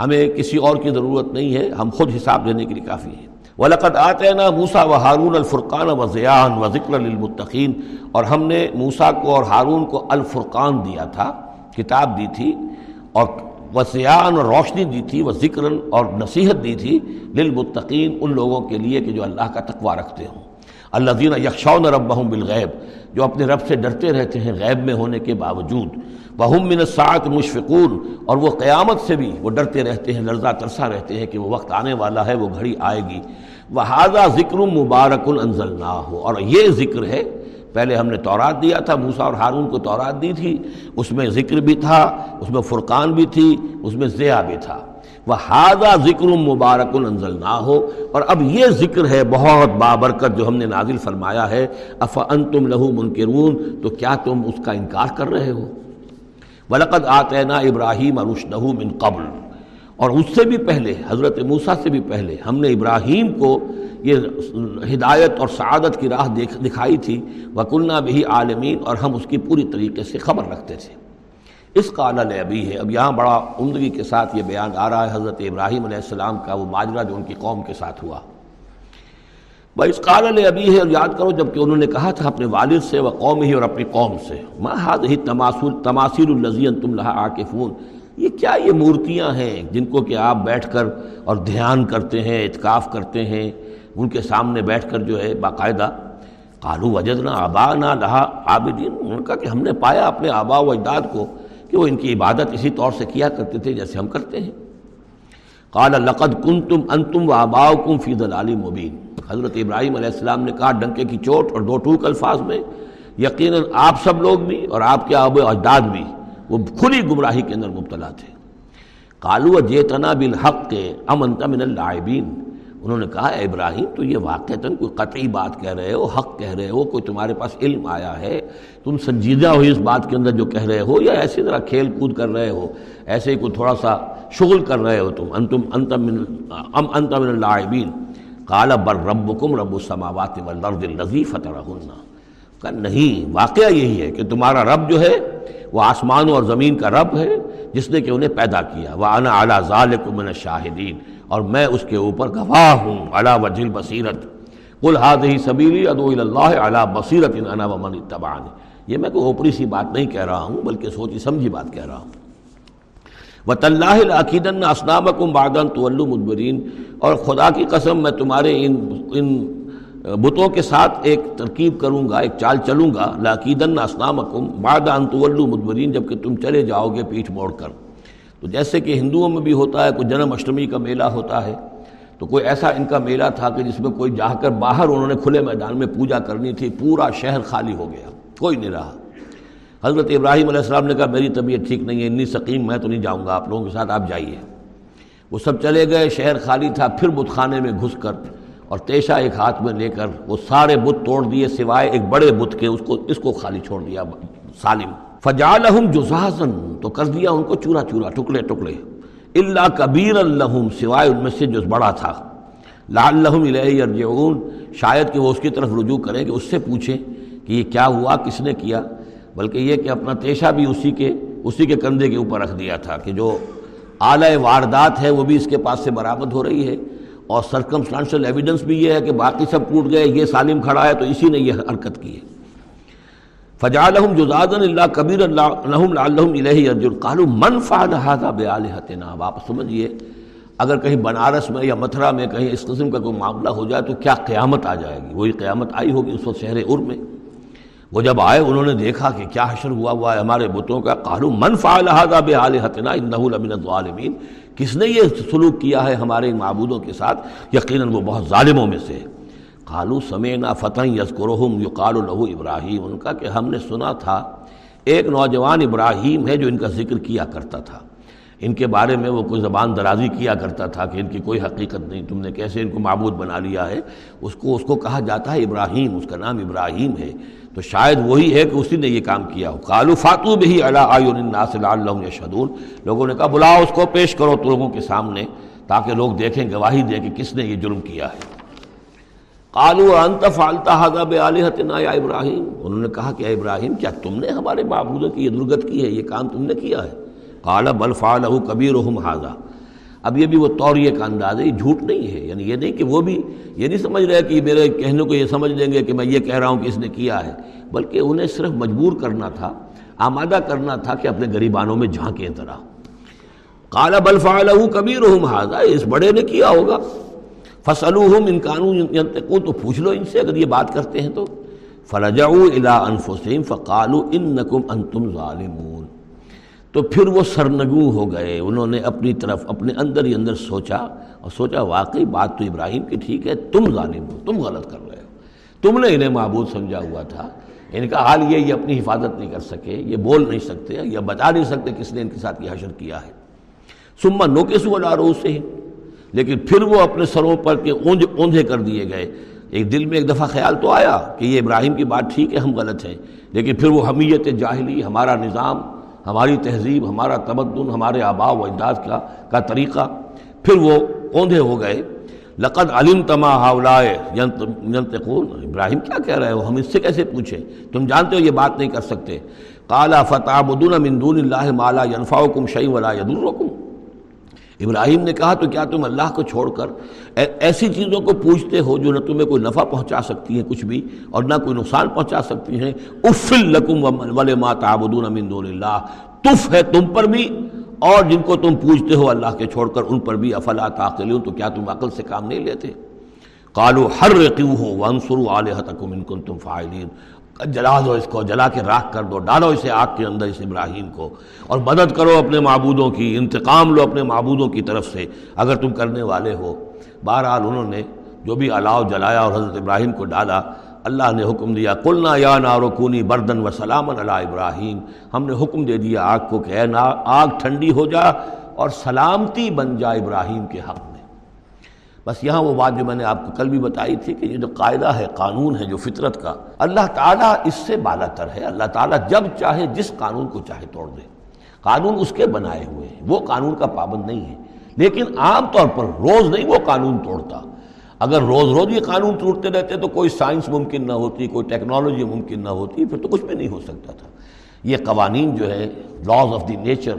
ہمیں کسی اور کی ضرورت نہیں ہے، ہم خود حساب لینے کے لیے کافی ہیں۔ ولقت آتے نا موسا و ہارون الفرقان و ضیان و ذکر للمتقین اور ہم نے موسا کو اور ہارون کو الفرقان دیا تھا۔ کتاب دی تھی اور وسیان اور روشنی دی تھی وہ ذکر اور نصیحت دی تھی للمتقین، ان لوگوں کے لیے کہ جو اللہ کا تقوی رکھتے ہوں۔ اللہ دین یکشون ربہم بالغیب، جو اپنے رب سے ڈرتے رہتے ہیں غیب میں ہونے کے باوجود۔ وہ من سات مشفقون، اور وہ قیامت سے بھی وہ ڈرتے رہتے ہیں، لرزہ ترسا رہتے ہیں کہ وہ وقت آنے والا ہے، وہ گھڑی آئے گی۔ وہ ذکر مبارک النزل نہ ہو اور یہ ذکر ہے پہلے ہم نے تورات دیا تھا موسا اور ہارون کو تورات دی تھی، اس میں ذکر بھی تھا، اس میں فرقان بھی تھی، اس میں ضیاء بھی تھا۔ وہ ہادہ ذکر مبارک النزل نہ ہو اور اب یہ ذکر ہے بہت بابرکت جو ہم نے نازل فرمایا ہے۔ اف ان تم لہو منکرون تو کیا تم اس کا انکار کر رہے ہو؟ ولقد آتینا ابراہیم ارشدہ من قبل۔ اور اس سے بھی پہلے، حضرت موسیٰ سے بھی پہلے، ہم نے ابراہیم کو یہ ہدایت اور سعادت کی راہ دکھائی تھی۔ وکلنا بھی عالمین اور ہم اس کی پوری طریقے سے خبر رکھتے تھے۔ اس قال ابھی ہے اب یہاں بڑا عمدگی کے ساتھ یہ بیان آ رہا ہے۔ حضرت ابراہیم علیہ السلام کا وہ ماجرہ جو ان کی قوم کے ساتھ ہوا۔ بھائی اس قال ابھی ہے اور یاد کرو جبکہ انہوں نے کہا تھا اپنے والد سے وہ قوم ہی اور اپنی قوم سے ماں ہی تماثر تماثر الزین تم لہا آ یہ کیا یہ مورتیاں ہیں جن کو کہ آپ بیٹھ کر اور دھیان کرتے ہیں اتکاف کرتے ہیں؟ ان کے سامنے بیٹھ کر جو ہے باقاعدہ کالو وجدنا آبا نہ لہا عابدین ان کا کہ ہم نے پایا اپنے آبا و اجداد کو کہ وہ ان کی عبادت اسی طور سے کیا کرتے تھے جیسے ہم کرتے ہیں۔ قال لقد کن تم ان تم و آبا کم فی دلالی مبین۔ حضرت ابراہیم علیہ السلام نے کہا ڈنکے کی چوٹ اور دو ٹوک الفاظ میں، یقیناً آپ سب لوگ بھی اور آپ کے آب و اجداد بھی وہ کھلی گمراہی کے اندر مبتلا تھے۔ کالو جیتنا بالحق کے امن تمن اللاعبین انہوں نے کہا، اے ابراہیم، تو یہ واقع کوئی قطعی بات کہہ رہے ہو، حق کہہ رہے ہو، کوئی تمہارے پاس علم آیا ہے، تم سنجیدہ ہو اس بات کے اندر جو کہہ رہے ہو، یا ایسی طرح کھیل کود کر رہے ہو، ایسے ہی کوئی تھوڑا سا شغل کر رہے ہو تم، انتم انتم من، ام انتم من اللاعبین؟ قال بر ربکم رب السماوات والارض الذی فطرہن کہ نہیں، واقعہ یہی ہے کہ تمہارا رب جو ہے، وہ آسمانوں اور زمین کا رب ہے، جس نے کہ انہیں پیدا کیا وہ انا اعلیٰ ذالکم من الشاہدین اور میں اس کے اوپر گواہ ہوں علا وجہ بصیرت کل ہاد ہی سبیلی ادو اللہ علا بصیرت ان انا ومن اتبعان یہ میں کوئی اوپری سی بات نہیں کہہ رہا ہوں، بلکہ سوچی سمجھی بات کہہ رہا ہوں۔ وط اللہ العقیدن اسلام کم بادن تو مدبرین اور خدا کی قسم، میں تمہارے ان ان بتوں کے ساتھ ایک ترکیب کروں گا، ایک چال چلوں گا۔ لاقیدن اسلام کم بادان تو مدبرین جبکہ تم چلے جاؤ گے پیٹھ موڑ کر۔ تو جیسے کہ ہندوؤں میں بھی ہوتا ہے، کوئی جنم اشٹمی کا میلہ ہوتا ہے، تو کوئی ایسا ان کا میلہ تھا کہ جس میں کوئی جا کر باہر انہوں نے کھلے میدان میں پوجا کرنی تھی، پورا شہر خالی ہو گیا، کوئی نہیں رہا۔ حضرت ابراہیم علیہ السلام نے کہا، میری طبیعت ٹھیک نہیں ہے، اتنی سقیم، میں تو نہیں جاؤں گا، آپ لوگوں کے ساتھ آپ جائیے۔ وہ سب چلے گئے، شہر خالی تھا، پھر بت خانے میں گھس کر اور تیشا ایک ہاتھ میں لے کر وہ سارے بت توڑ دیے، سوائے ایک بڑے بت کے، اس کو اس کو خالی چھوڑ دیا، سالم۔ فجالحم جزازن تو کر دیا ان کو چورا چورا، ٹکڑے ٹکڑے۔ اللہ کبیر الحم سوائے ان میں سے جو بڑا تھا۔ لال ارجعون شاید کہ وہ اس کی طرف رجوع کریں کہ اس سے پوچھیں کہ یہ کیا ہوا، کس نے کیا۔ بلکہ یہ کہ اپنا تیشہ بھی اسی کے اسی کے کندھے کے اوپر رکھ دیا تھا کہ جو اعلی واردات ہے وہ بھی اس کے پاس سے برآمد ہو رہی ہے۔ اور سرکمسٹانشل ایویڈنس بھی یہ ہے کہ باقی سب ٹوٹ گئے، یہ سالم کھڑا ہے، تو اسی نے یہ حرکت کی ہے۔ فجالحم جزادن اللہ کبیر اللہ علیہ ارجن قالو من فعل هذا بعالہتنا اب آپ سمجھئے، اگر کہیں بنارس میں یا متھرا میں کہیں اس قسم کا کوئی معاملہ ہو جائے تو کیا قیامت آ جائے گی؟ وہی قیامت آئی ہوگی اس وقت شہر ار میں۔ وہ جب آئے، انہوں نے دیکھا کہ کیا حشر ہوا ہوا ہے ہمارے بتوں کا قالو من فعل هذا بعالہتنا انه لمن الظالمین۔ کس نے یہ سلوک کیا ہے ہمارے معبودوں کے ساتھ؟ یقیناً وہ بہت ظالموں میں سے ہے۔ قالو سمینا فتح یسکرہم یقال الہو ابراہیم ان کا کہ ہم نے سنا تھا، ایک نوجوان ابراہیم ہے جو ان کا ذکر کیا کرتا تھا۔ ان کے بارے میں وہ کوئی زبان درازی کیا کرتا تھا کہ ان کی کوئی حقیقت نہیں، تم نے کیسے ان کو معبود بنا لیا ہے؟ اس کو اس کو کہا جاتا ہے ابراہیم، اس کا نام ابراہیم ہے۔ تو شاید وہی ہے کہ اسی نے یہ کام کیا ہو۔ کالو فاتو بھی اللہ الناس اللہ شدون لوگوں نے کہا، بلاؤ اس کو پیش کرو تو لوگوں کے سامنے تاکہ لوگ دیکھیں، گواہی دیں کہ کس نے یہ جرم کیا ہے۔ قالو انت فالتا حضب علیہتنا یا ابراہیم۔ انہوں نے کہا کہ اے ابراہیم، کیا تم نے ہمارے معبودوں کی یہ درگت کی ہے؟ یہ کام تم نے کیا ہے؟ قال، بل فعلہ کبیرہم حاضا اب یہ بھی وہ توریہ کا انداز ہے یہ جھوٹ نہیں ہے۔ یعنی یہ نہیں کہ وہ بھی یہ نہیں سمجھ رہے کہ میرے کہنے کو یہ سمجھ لیں گے کہ میں یہ کہہ رہا ہوں کہ اس نے کیا ہے۔ بلکہ انہیں صرف مجبور کرنا تھا، آمادہ کرنا تھا کہ اپنے غریبانوں میں جھانکیں طرح قال، بل فعلہ کبیرہم حاضا اس بڑے نے کیا ہوگا؟ فصلوہم ان قانون تو پوچھ لو ان سے، اگر یہ بات کرتے ہیں تو۔ فرجعوا الى انفسهم فقالوا انکم انتم ظالمون۔ تو پھر وہ سرنگو ہو گئے، انہوں نے اپنی طرف، اپنے اندر ہی اندر سوچا اور سوچا، واقعی بات تو ابراہیم کی ٹھیک ہے، تم ظالم ہو، تم غلط کر رہے ہو۔ تم نے انہیں معبود سمجھا ہوا تھا۔ ان کا حال یہ یہ اپنی حفاظت نہیں کر سکے، یہ بول نہیں سکتے، یا بتا نہیں سکتے کس نے ان کے ساتھ یہ حشر کیا ہے۔ سما نوکے سو ڈارو سے لیکن پھر وہ اپنے سروں پر کے اونج اوندھے کر دیے گئے۔ ایک دل میں ایک دفعہ خیال تو آیا کہ یہ ابراہیم کی بات ٹھیک ہے، ہم غلط ہیں۔ لیکن پھر وہ حمیت جاہلی، ہمارا نظام، ہماری تہذیب، ہمارا تمدن، ہمارے آبا و اجداد کا کا طریقہ۔ پھر وہ اوندھے ہو گئے۔ لقد علم تما ہاولائے ینتقون۔ ابراہیم کیا کہہ رہے ہو؟ ہم اس سے کیسے پوچھیں؟ تم جانتے ہو یہ بات نہیں کر سکتے۔ کالا فتح من دون اللہ مالا ینفاؤکم شعی ولا یدالرکم ابراہیم نے کہا تو کیا تم اللہ کو چھوڑ کر ایسی چیزوں کو پوچھتے ہو جو نہ تمہیں کوئی نفع پہنچا سکتی ہیں کچھ بھی اور نہ کوئی نقصان پہنچا سکتی ہیں؟ افل لکم ولی ما تعبدون من دون اللہ تف ہے تم پر بھی اور جن کو تم پوچھتے ہو اللہ کے چھوڑ کر ان پر بھی افلا تاخلون تو کیا تم عقل سے کام نہیں لیتے؟ کالو ہر رقیو ہو ونسرو علیہ تکم ان کن تم فائلین جلا دو اس کو، جلا کے راکھ کر دو، ڈالو اسے آگ کے اندر اس ابراہیم کو۔ اور مدد کرو اپنے معبودوں کی، انتقام لو اپنے معبودوں کی طرف سے۔ اگر تم کرنے والے ہو۔ بہرحال انہوں نے جو بھی الاؤ جلایا اور حضرت ابراہیم کو ڈالا، اللہ نے حکم دیا کلنا یا نارکونی بردن و سلام اللہ ابراہیم۔ ہم نے حکم دے دیا آگ کو کہ اے آگ ٹھنڈی ہو جا اور سلامتی بن جا ابراہیم کے حق میں۔ بس یہاں وہ بات جو میں نے آپ کو کل بھی بتائی تھی کہ یہ جو قاعدہ ہے، قانون ہے جو فطرت کا، اللہ تعالیٰ اس سے بالا تر ہے۔ اللہ تعالیٰ جب چاہے، جس قانون کو چاہے توڑ دے۔ قانون اس کے بنائے ہوئے ہیں۔ وہ قانون کا پابند نہیں ہے۔ لیکن عام طور پر روز نہیں وہ قانون توڑتا۔ اگر روز روز یہ قانون ٹوٹتے رہتے تو کوئی سائنس ممکن نہ ہوتی، کوئی ٹیکنالوجی ممکن نہ ہوتی، پھر تو کچھ بھی نہیں ہو سکتا تھا۔ یہ قوانین جو ہے لاز آف دی نیچر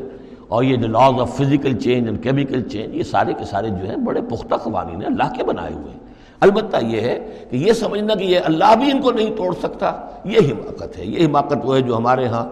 اور یہ جو laws of physical change and chemical change یہ سارے کے سارے جو ہیں بڑے پختہ قوانین ہیں، اللہ کے بنائے ہوئے ہیں۔ البتہ یہ ہے کہ یہ سمجھنا کہ یہ اللہ بھی ان کو نہیں توڑ سکتا، یہ حماقت ہے۔ یہ حماقت وہ ہے جو ہمارے ہاں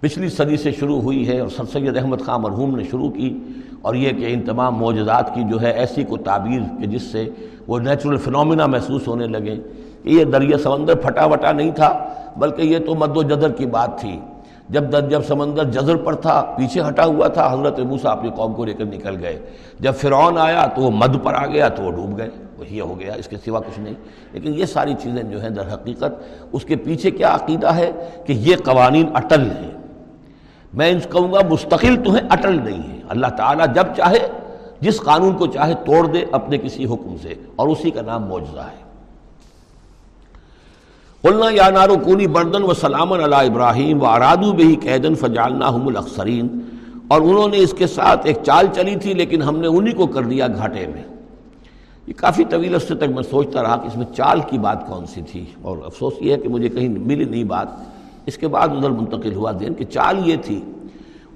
پچھلی صدی سے شروع ہوئی ہے اور سر سید احمد خان مرحوم نے شروع کی اور یہ کہ ان تمام معجزات کی جو ہے ایسی کو تعبیر کہ جس سے وہ نیچرل فنومنا محسوس ہونے لگے کہ یہ دریا سمندر پھٹا وٹا نہیں تھا، بلکہ یہ تو مد و جدر کی بات تھی۔ جب در جب سمندر جزر پر تھا، پیچھے ہٹا ہوا تھا، حضرت موسیٰ اپنی قوم کو لے کر نکل گئے۔ جب فرعون آیا تو وہ مد پر آ گیا، تو وہ ڈوب گئے۔ وہی ہو گیا، اس کے سوا کچھ نہیں۔ لیکن یہ ساری چیزیں جو ہیں در حقیقت، اس کے پیچھے کیا عقیدہ ہے کہ یہ قوانین اٹل ہیں۔ میں ان کہوں گا، مستقل تو ہیں، اٹل نہیں ہے اللہ تعالیٰ جب چاہے، جس قانون کو چاہے، توڑ دے اپنے کسی حکم سے۔ اور اسی کا نام معجزہ ہے۔ قلنا یا نارو کونی بردن و سلامن علی ابراہیم و ارادو بہی قیدن فجالنا ہم الاخسرین۔ اور انہوں نے اس کے ساتھ ایک چال چلی تھی لیکن ہم نے انہی کو کر دیا گھاٹے میں۔ یہ کافی طویل عرصے تک میں سوچتا رہا کہ اس میں چال کی بات کون سی تھی۔ اور افسوس یہ ہے کہ مجھے کہیں ملی نہیں بات۔ اس کے بعد ادھر منتقل ہوا دین کہ چال یہ تھی۔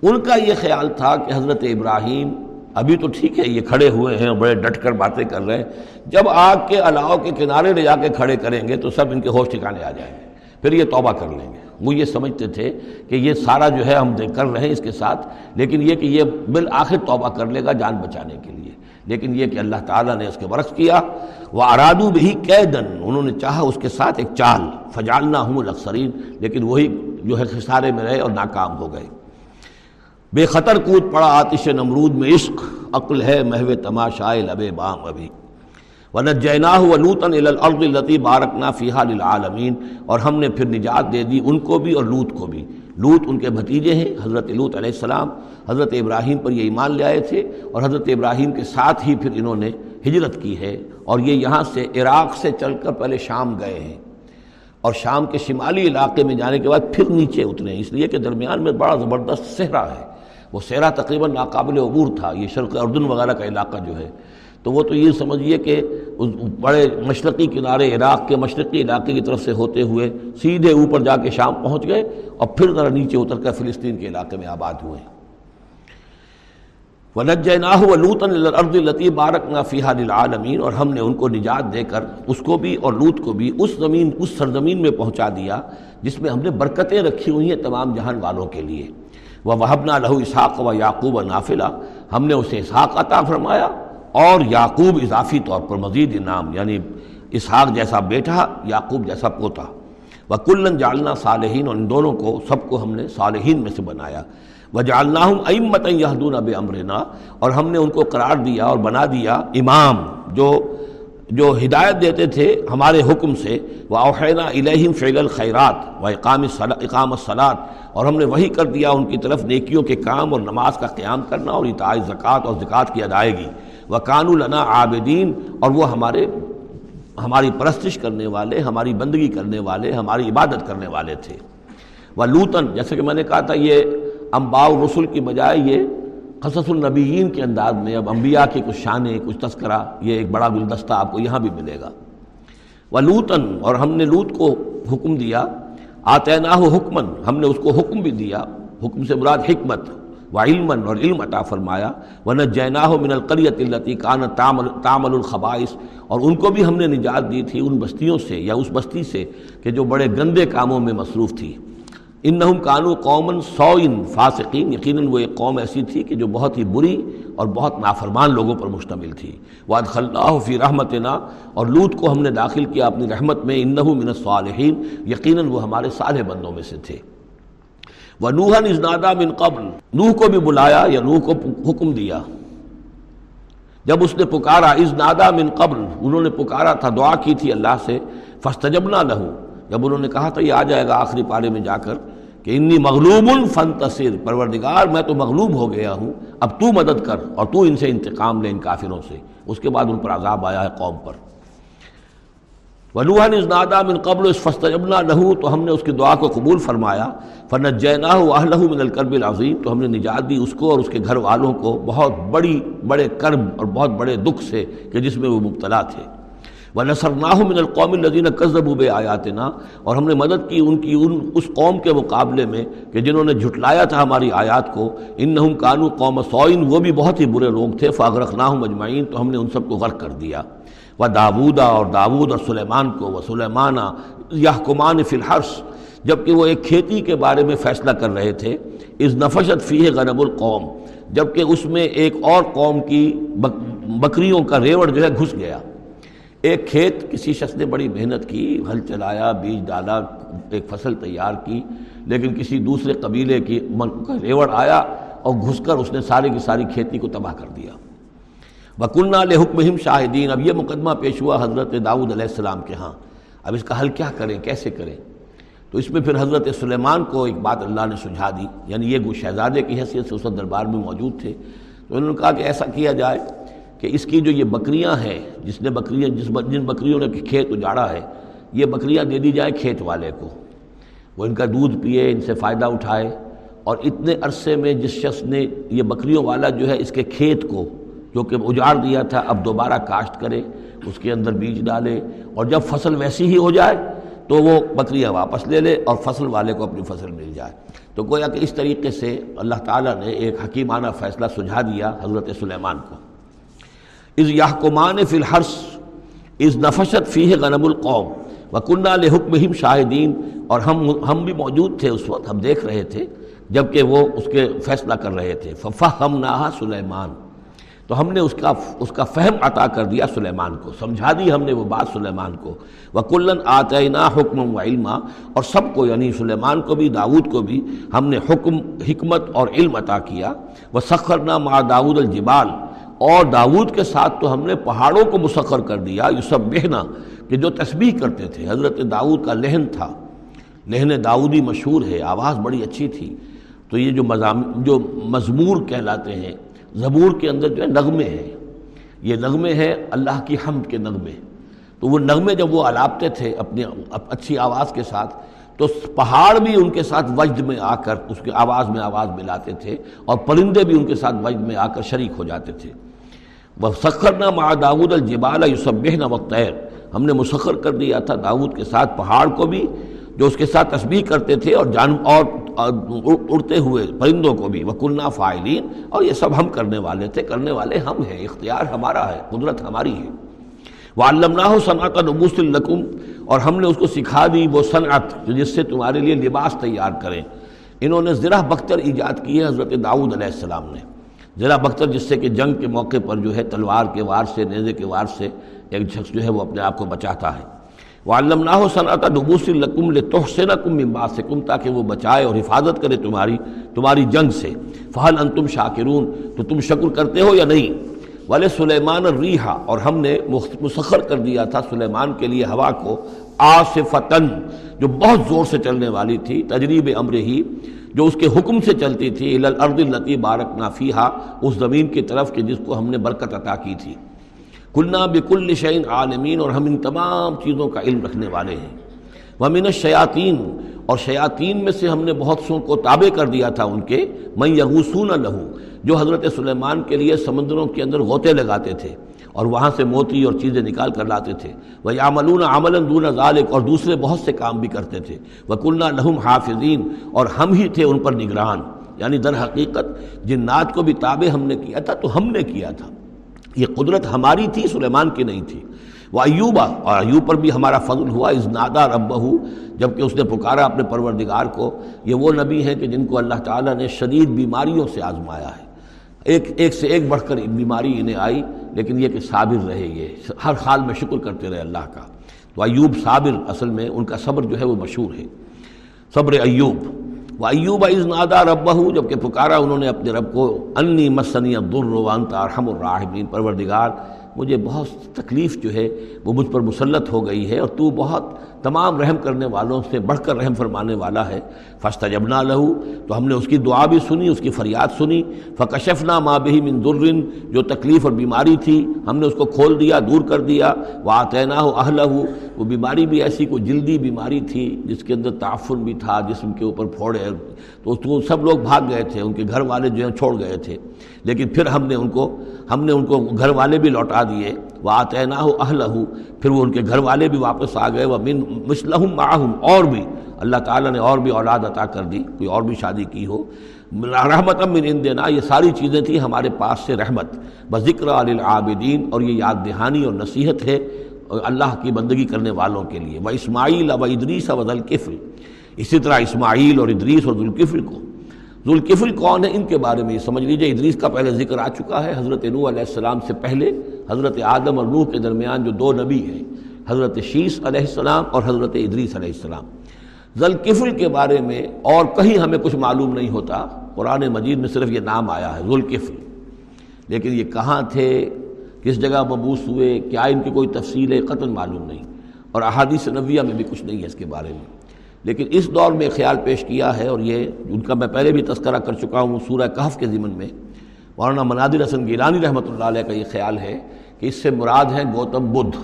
ان کا یہ خیال تھا کہ حضرت ابراہیم ابھی تو ٹھیک ہے، یہ کھڑے ہوئے ہیں، بڑے ڈٹ کر باتیں کر رہے ہیں۔ جب آگ کے علاؤ کے کنارے لے جا کے کھڑے کریں گے تو سب ان کے ہوش ٹھکانے آ جائیں گے۔ پھر یہ توبہ کر لیں گے۔ وہ یہ سمجھتے تھے کہ یہ سارا جو ہے ہم کر رہے ہیں اس کے ساتھ، لیکن یہ کہ یہ بالآخر توبہ کر لے گا جان بچانے کے لیے۔ لیکن یہ کہ اللہ تعالیٰ نے اس کے برعکس کیا۔ وہ ارادو بھی قیدن انہوں نے چاہا اس کے ساتھ ایک چال۔ فجالنا ہوں الاکثرین لیکن وہی جو ہے خسارے میں رہے اور ناکام ہو گئے۔ بے خطر کود پڑا آتش نمرود میں عشق، عقل ہے محو تماشائے لب بام ابھی۔ ونت جینا ولوتن الارض التی بارکنا فیحا للعالمین اور ہم نے پھر نجات دے دی ان کو بھی اور لوت کو بھی۔ لوت ان کے بھتیجے ہیں، حضرت لوت علیہ السلام۔ حضرت ابراہیم پر یہ ایمان لے آئے تھے اور حضرت ابراہیم کے ساتھ ہی پھر انہوں نے ہجرت کی ہے۔ اور یہ یہاں سے عراق سے چل کر پہلے شام گئے ہیں۔ اور شام کے شمالی علاقے میں جانے کے بعد پھر نیچے اترے ہیں۔ اس لیے کہ درمیان میں بڑا زبردست صحرا ہے۔ وہ صحرا تقریباً ناقابل عبور تھا، یہ شرق اردن وغیرہ کا علاقہ جو ہے۔ تو وہ تو یہ سمجھیے کہ اس بڑے مشرقی کنارے عراق کے مشرقی علاقے کی طرف سے ہوتے ہوئے سیدھے اوپر جا کے شام پہنچ گئے اور پھر ذرا نیچے اتر کر فلسطین کے علاقے میں آباد ہوئے۔ ولج ناہ و لوتن الرد الطی بارک نا للعالمین اور ہم نے ان کو نجات دے کر اس کو بھی اور لوت کو بھی اس زمین، اس سرزمین میں پہنچا دیا جس میں ہم نے برکتیں رکھی ہوئی ہیں تمام جہان والوں کے لیے۔ وہ وہبنا لہو اسحاق و یعقوب و نافلہ۔ ہم نے اسے اسحاق عطا فرمایا اور یعقوب اضافی طور پر مزید انعام یعنی اسحاق جیسا بیٹا، یعقوب جیسا پوتا۔ وہ کلن جالنا صالحین، اور ان دونوں کو، سب کو ہم نے صالحین میں سے بنایا۔ وہ جالنا ہوں امت یہدون اب امرنا اور ہم نے ان کو قرار دیا اور بنا دیا امام، جو جو ہدایت دیتے تھے ہمارے حکم سے وہ اوحینا الہم فعل الخیرات و اقام اقام الصلاط اور ہم نے وہی کر دیا ان کی طرف نیکیوں کے کام اور نماز کا قیام کرنا اور اطاع زکوٰۃ اور زکوٰۃ کی ادائیگی۔ و قان النا عابدین اور وہ ہمارے، ہماری پرستش کرنے والے، ہماری بندگی کرنے والے، ہماری عبادت کرنے والے تھے۔ وہ لوتن جیسے کہ میں نے کہا تھا، یہ امباء رسول کی بجائے یہ قصص النبیین کے انداز میں، اب انبیاء کی کچھ شانیں، کچھ تذکرہ، یہ ایک بڑا گلدستہ آپ کو یہاں بھی ملے گا۔ وہ اور ہم نے لوت کو حکم دیا۔ آتے نہ ہو حکمن ہم نے اس کو حکم بھی دیا۔ حکم سے مراد حکمت و علم اور علم عطا فرمایا۔ ورنہ جینا ہو من القریت التی کان تامل الخبائش اور ان کو بھی ہم نے نجات دی تھی، ان بستیوں سے یا اس بستی سے کہ جو بڑے گندے کاموں میں مصروف تھی۔ ان نہم کانو قومن سوئن، فاسقین، یقیناً وہ ایک قوم ایسی تھی کہ جو بہت ہی بری اور بہت نافرمان لوگوں پر مشتمل تھی۔ واد خلّہ فی رحمت نا اور لوت کو ہم نے داخل کیا اپنی رحمت میں ان من الصالحین، یقیناً وہ ہمارے صالح بندوں میں سے تھے۔ وہ نوحن ازنادہ من قبل، نوح کو بھی بلایا یا نوح کو حکم دیا۔ جب اس نے پکارا از نادا من قبل، انہوں نے پکارا تھا، دعا کی تھی اللہ سے فستجبنا لہو جب انہوں نے کہا تھا یہ آ جائے گا آخری پارے میں جا کر کہ انی مغلوب فن تصر پروردگار، میں تو مغلوب ہو گیا ہوں، اب تو مدد کر اور تو ان سے انتقام لے ان کافروں سے۔ اس کے بعد ان پر عذاب آیا ہے قوم پر۔ ولوحن ازنادا من قبل اس فستجبنا لہو، تو ہم نے اس کی دعا کو قبول فرمایا۔ فنت جینا من الکرب العظیم، تو ہم نے نجات دی اس کو اور اس کے گھر والوں کو بہت بڑی، بڑے کرب اور بہت بڑے دکھ سے کہ جس میں وہ مبتلا تھے۔ وہ نثر من القوم الدین قزب آیات نا اور ہم نے مدد کی ان کی ان اس قوم کے مقابلے میں کہ جنہوں نے جھٹلایا تھا ہماری آیات کو۔ ان نہ کانو قوم سوئن وہ بھی بہت ہی برے لوگ تھے فاغرق ناہم مجمعین تو ہم نے ان سب کو غرق کر دیا۔ وہ داودا اور داود اور سلیمان کو وہ سلیمانہ یا کمان فی الحرس جبکہ وہ ایک کھیتی کے بارے میں فیصلہ کر رہے تھے۔ اس نفشت فی غنب القوم جبکہ اس میں ایک اور قوم کی بکریوں کا ریوڑ جو ہے گھس گیا۔ ایک کھیت کسی شخص نے بڑی محنت کی ہل چلایا، بیج ڈالا، ایک فصل تیار کی، لیکن کسی دوسرے قبیلے کی ریوڑ آیا اور گھس کر اس نے ساری کی ساری کھیتی کو تباہ کر دیا۔ بکنہ حکم شاہدین اب یہ مقدمہ پیش ہوا حضرت داؤد علیہ السلام کے ہاں۔ اب اس کا حل کیا کریں؟ کیسے کریں؟ تو اس میں پھر حضرت سلیمان کو ایک بات اللہ نے سجھا دی یعنی یہ گو شہزادے کی حیثیت سے اس دربار میں موجود تھے۔ تو انہوں نے کہا کہ ایسا کیا جائے کہ اس کی جو یہ بکریاں ہیں، جس نے بکریاں، جس جن بکریوں نے کھیت اجاڑا ہے، یہ بکریاں دے دی جائے کھیت والے کو۔ وہ ان کا دودھ پیے ان سے فائدہ اٹھائے۔ اور اتنے عرصے میں جس شخص نے یہ بکریوں والا جو ہے اس کے کھیت کو، جو کہ اجاڑ دیا تھا، اب دوبارہ کاشت کرے، اس کے اندر بیج ڈالے، اور جب فصل ویسی ہی ہو جائے، تو وہ بکریاں واپس لے لے اور فصل والے کو اپنی فصل مل جائے۔ تو گویا کہ اس طریقے سے اللہ تعالیٰ نے ایک حکیمانہ فیصلہ سجھا دیا حضرت سلیمان کو۔ از یاحکمان فی الحرس از نفشت فی غنم القوم و کنہ حکم شاہدین، اور ہم ہم بھی موجود تھے اس وقت، ہم دیکھ رہے تھے جبکہ وہ اس کے فیصلہ کر رہے تھے ففا ہم نہا سلیمان۔ تو ہم نے اس کا اس کا فہم عطا کر دیا سلیمان کو، سمجھا دی ہم نے وہ بات سلیمان کو۔ وہ کلن آتعینہ حکم و علما، اور سب کو یعنی سلیمان کو بھی داود کو بھی، ہم نے حکم، حکمت اور علم عطا کیا۔ وہ سخرنا ما داود الجبال اور داود کے ساتھ تو ہم نے پہاڑوں کو مسخر کر دیا یہ سب بہنا کہ جو تسبیح کرتے تھے۔ حضرت داود کا لہن تھا۔ لہن داودی مشہور ہے، آواز بڑی اچھی تھی۔ تو یہ جو مضام، جو مضمور کہلاتے ہیں، زبور کے اندر جو ہے نغمے ہیں۔ یہ نغمے ہیں اللہ کی حمد کے نغمے۔ تو وہ نغمے جب وہ الاپتے تھے اپنی اچھی آواز کے ساتھ، تو پہاڑ بھی ان کے ساتھ وجد میں آ کر اس کے آواز میں آواز ملاتے تھے اور پرندے بھی ان کے ساتھ وجد میں آ کر شریک ہو جاتے تھے۔ وہ سخر نہ مع داود الجبال یوسب نہ وقیر ہم نے مسخر کر دیا تھا داود کے ساتھ پہاڑ کو بھی، جو اس کے ساتھ تسبیح کرتے تھے اور جان اور اڑتے ہوئے پرندوں کو بھی۔ وکنہ فائلین اور یہ سب ہم کرنے والے تھے، کرنے والے ہم ہیں، اختیار ہمارا ہے، قدرت ہماری ہے۔ وہ علّہ صنعت نبوس القم اور ہم نے اس کو سکھا دی وہ صنعت، جس سے تمہارے لیے لباس تیار کریں۔ انہوں نے ذرا بختر ایجاد کی ہے حضرت داؤد علیہ السلام نے۔ ذرا بختر جس سے کہ جنگ کے موقع پر جو ہے تلوار کے وار سے، نیزے کے وار سے ایک شخص جو ہے وہ اپنے آپ کو بچاتا ہے۔ وہ علم نہ ہو صنعت ڈبوس القم لے توحسے سے کم تاکہ وہ بچائے اور حفاظت کرے تمہاری تمہاری جنگ سے۔ فہل ان تم شاکرون تو تم شکر کرتے ہو یا نہیں؟ والے سلیمان ریحا اور ہم نے مسخر کر دیا تھا سلیمان کے لیے ہوا کو آصفتن، جو بہت زور سے چلنے والی تھی، تجریب امر ہی۔ جو اس کے حکم سے چلتی تھی الارض التی بارک نافیہ اس زمین کی طرف کہ جس کو ہم نے برکت عطا کی تھی۔ کلنا بکل شعین عالمین اور ہم ان تمام چیزوں کا علم رکھنے والے ہیں۔ ومن شیاطین اور شیاطین میں سے ہم نے بہت سو کو تابع کر دیا تھا ان کے میں یغوسون لہو جو حضرت سلیمان کے لیے سمندروں کے اندر غوطے لگاتے تھے۔ اور وہاں سے موتی اور چیزیں نکال کر لاتے تھے۔ وہ یاملون عمل دون ذالک اور دوسرے بہت سے کام بھی کرتے تھے۔ وہ کلنا لہم حافظین اور ہم ہی تھے ان پر نگران۔ یعنی در حقیقت جن نعت کو بھی تابع ہم نے کیا تھا تو ہم نے کیا تھا۔ یہ قدرت ہماری تھی، سلیمان کی نہیں تھی۔ وہ ایوبا اور ایوب پر بھی ہمارا فضل ہوا۔ از نادا رب جبکہ اس نے پکارا اپنے پروردگار کو۔ یہ وہ نبی ہیں کہ جن کو اللہ تعالیٰ نے شدید بیماریوں سے آزمایا ہے۔ ایک ایک سے ایک بڑھ کر بیماری انہیں آئی، لیکن یہ کہ صابر رہے یہ، ہر حال میں شکر کرتے رہے اللہ کا۔ تو ایوب صابر اصل میں ان کا صبر جو ہے وہ مشہور ہے۔ صبر ایوب۔ وہ ایوب از نادا رب جبکہ پکارا انہوں نے اپنے رب کو، انی مسنی عبدالروانتا ارحم الراحمین۔ پروردگار، مجھے بہت تکلیف جو ہے وہ مجھ پر مسلط ہو گئی ہے اور تو بہت تمام رحم کرنے والوں سے بڑھ کر رحم فرمانے والا ہے۔ فستا جبنا لہو، تو ہم نے اس کی دعا بھی سنی، اس کی فریاد سنی۔ فکشفنا ماں بہی من درن جو تکلیف اور بیماری تھی، ہم نے اس کو کھول دیا، دور کر دیا۔ وہ آتینہ ہو اہل وہ بیماری بھی ایسی کوئی جلدی بیماری تھی، جس کے اندر تعفن بھی تھا، جسم کے اوپر پھوڑے۔ تو سب لوگ بھاگ گئے تھے، ان کے گھر والے جو ہیں، چھوڑ گئے تھے۔ لیکن پھر ہم نے ان کو، ہم نے ان کو گھر والے بھی لوٹا دیے۔ وہ آتینہ ہو اہل پھر وہ ان کے گھر والے بھی واپس آ گئے۔ وہ من مسلحم معہم اور بھی۔ اللہ تعالیٰ نے اور بھی اولاد عطا کر دی۔ کوئی اور بھی شادی کی ہو۔ رحمت من ان دینا یہ ساری چیزیں تھیں ہمارے پاس سے رحمت۔ بذکر العابدین اور یہ یاد دہانی اور نصیحت ہے اللہ کی بندگی کرنے والوں کے لیے۔ وہ اسماعیل و ادریس و ذوالکفل اسی طرح اسماعیل اور ادریس اور ذوالکفل کو۔ ذوالکفل کون ہے؟ ان کے بارے میں یہ سمجھ لیجیے، ادریس کا پہلے ذکر آ چکا ہے حضرت نوح علیہ السلام سے پہلے، حضرت آدم اور نوح کے درمیان جو دو نبی ہیں، حضرت شیس علیہ السلام اور حضرت ادریس علیہ السلام۔ ذوالکفل کے بارے میں اور کہیں ہمیں کچھ معلوم نہیں ہوتا، قرآن مجید میں صرف یہ نام آیا ہے، ذوالکفل۔ لیکن یہ کہاں تھے، کس جگہ مبوس ہوئے، کیا ان کی کوئی تفصیل ہے قتل معلوم نہیں۔ اور احادیث نویہ میں بھی کچھ نہیں ہے اس کے بارے میں۔ لیکن اس دور میں خیال پیش کیا ہے اور یہ ان کا میں پہلے بھی تذکرہ کر چکا ہوں، سورہ کہف کے ضمن میں، مولانا منادر حسن گیلانی رحمۃ اللہ علیہ کا یہ خیال ہے کہ اس سے مراد ہیں گوتم بدھ۔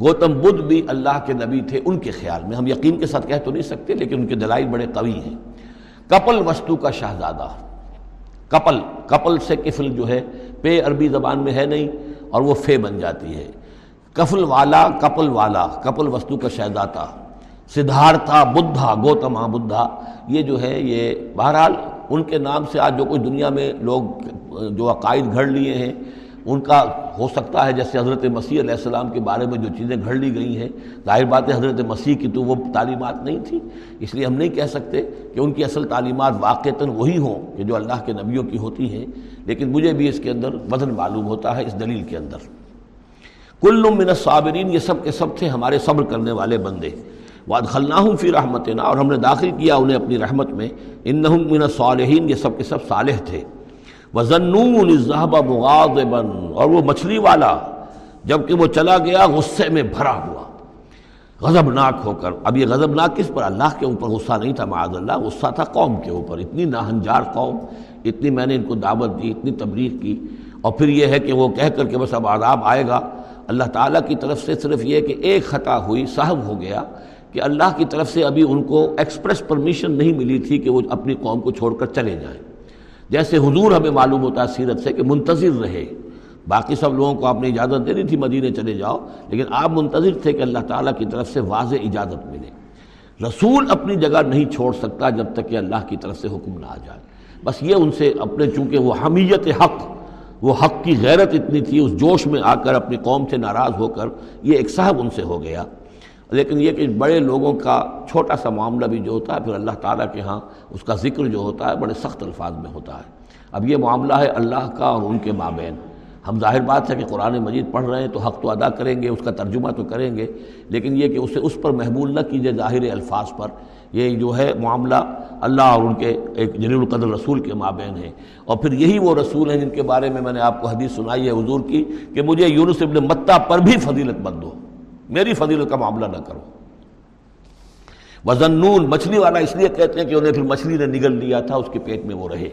گوتم بدھ بھی اللہ کے نبی تھے ان کے خیال میں۔ ہم یقین کے ساتھ کہہ تو نہیں سکتے، لیکن ان کے دلائل بڑے قوی ہیں۔ کپل وستو کا شہزادہ۔ کپل کپل سے کفل جو ہے، پے عربی زبان میں ہے نہیں اور وہ فے بن جاتی ہے۔ کفل والا، کپل والا، کپل وستو کا شہزادہ۔ سدھارتھا بدھا، گوتما بدھا۔ یہ جو ہے، یہ بہرحال ان کے نام سے آج جو کچھ دنیا میں لوگ جو عقائد گھڑ لیے ہیں، ان کا ہو سکتا ہے جیسے حضرت مسیح علیہ السلام کے بارے میں جو چیزیں گھڑ لی گئی ہیں۔ ظاہر بات ہے، حضرت مسیح کی تو وہ تعلیمات نہیں تھی، اس لیے ہم نہیں کہہ سکتے کہ ان کی اصل تعلیمات واقعتاً وہی ہوں کہ جو اللہ کے نبیوں کی ہوتی ہیں۔ لیکن مجھے بھی اس کے اندر وزن معلوم ہوتا ہے اس دلیل کے اندر۔ کل من الصابرین، یہ سب کے سب تھے ہمارے صبر کرنے والے بندے۔ واد خلناہم فی رحمتنا اور ہم نے داخل کیا انہیں اپنی رحمت میں انہم من الصالحین یہ سب کے سب صالح تھے۔ وزنون الظہبہ مغاضبا اور وہ مچھلی والا جبکہ وہ چلا گیا غصے میں بھرا ہوا۔ غضبناک ہو کر۔ اب یہ غضبناک کس پر؟ اللہ کے اوپر غصہ نہیں تھا، معاذ اللہ، غصہ تھا قوم کے اوپر۔ اتنی ناہنجار قوم، اتنی میں نے ان کو دعوت دی، اتنی تبلیغ کی۔ اور پھر یہ ہے کہ وہ کہہ کر کے بس اب عذاب آئے گا۔ اللہ تعالیٰ کی طرف سے صرف یہ کہ ایک خطا ہوئی صاحب ہو گیا۔ کہ اللہ کی طرف سے ابھی ان کو ایکسپریس پرمیشن نہیں ملی تھی کہ وہ اپنی قوم کو چھوڑ کر چلے جائیں۔ جیسے حضور ہمیں معلوم ہوتا ہے سیرت سے کہ منتظر رہے۔ باقی سب لوگوں کو آپ نے اجازت دے دی تھی مدینے چلے جاؤ، لیکن آپ منتظر تھے کہ اللہ تعالیٰ کی طرف سے واضح اجازت ملے۔ رسول اپنی جگہ نہیں چھوڑ سکتا جب تک کہ اللہ کی طرف سے حکم نہ آ جائے۔ بس یہ ان سے اپنے چونکہ وہ حمیت حق، وہ حق کی غیرت اتنی تھی، اس جوش میں آ کر اپنی قوم سے ناراض ہو کر یہ ایک صاحب ان سے ہو گیا۔ لیکن یہ کہ بڑے لوگوں کا چھوٹا سا معاملہ بھی جو ہوتا ہے، پھر اللہ تعالیٰ کے ہاں اس کا ذکر جو ہوتا ہے بڑے سخت الفاظ میں ہوتا ہے۔ اب یہ معاملہ ہے اللہ کا اور ان کے مابین۔ ہم ظاہر بات ہے کہ قرآن مجید پڑھ رہے ہیں تو حق تو ادا کریں گے، اس کا ترجمہ تو کریں گے، لیکن یہ کہ اسے اس پر محمول نہ کیجیے ظاہر الفاظ پر۔ یہ جو ہے معاملہ اللہ اور ان کے ایک جلیل القدر رسول کے مابین ہے اور پھر یہی وہ رسول ہیں جن کے بارے میں میں نے آپ کو حدیث سنائی ہے، حضور کی، کہ مجھے یونس ابن متہ پر بھی فضیلت مند ہو۔ میری فضیلت کا معاملہ نہ کرو۔ وزنون، مچھلی والا اس لیے کہتے ہیں کہ انہیں پھر مچھلی نے نگل لیا تھا، اس کے پیٹ میں وہ رہے۔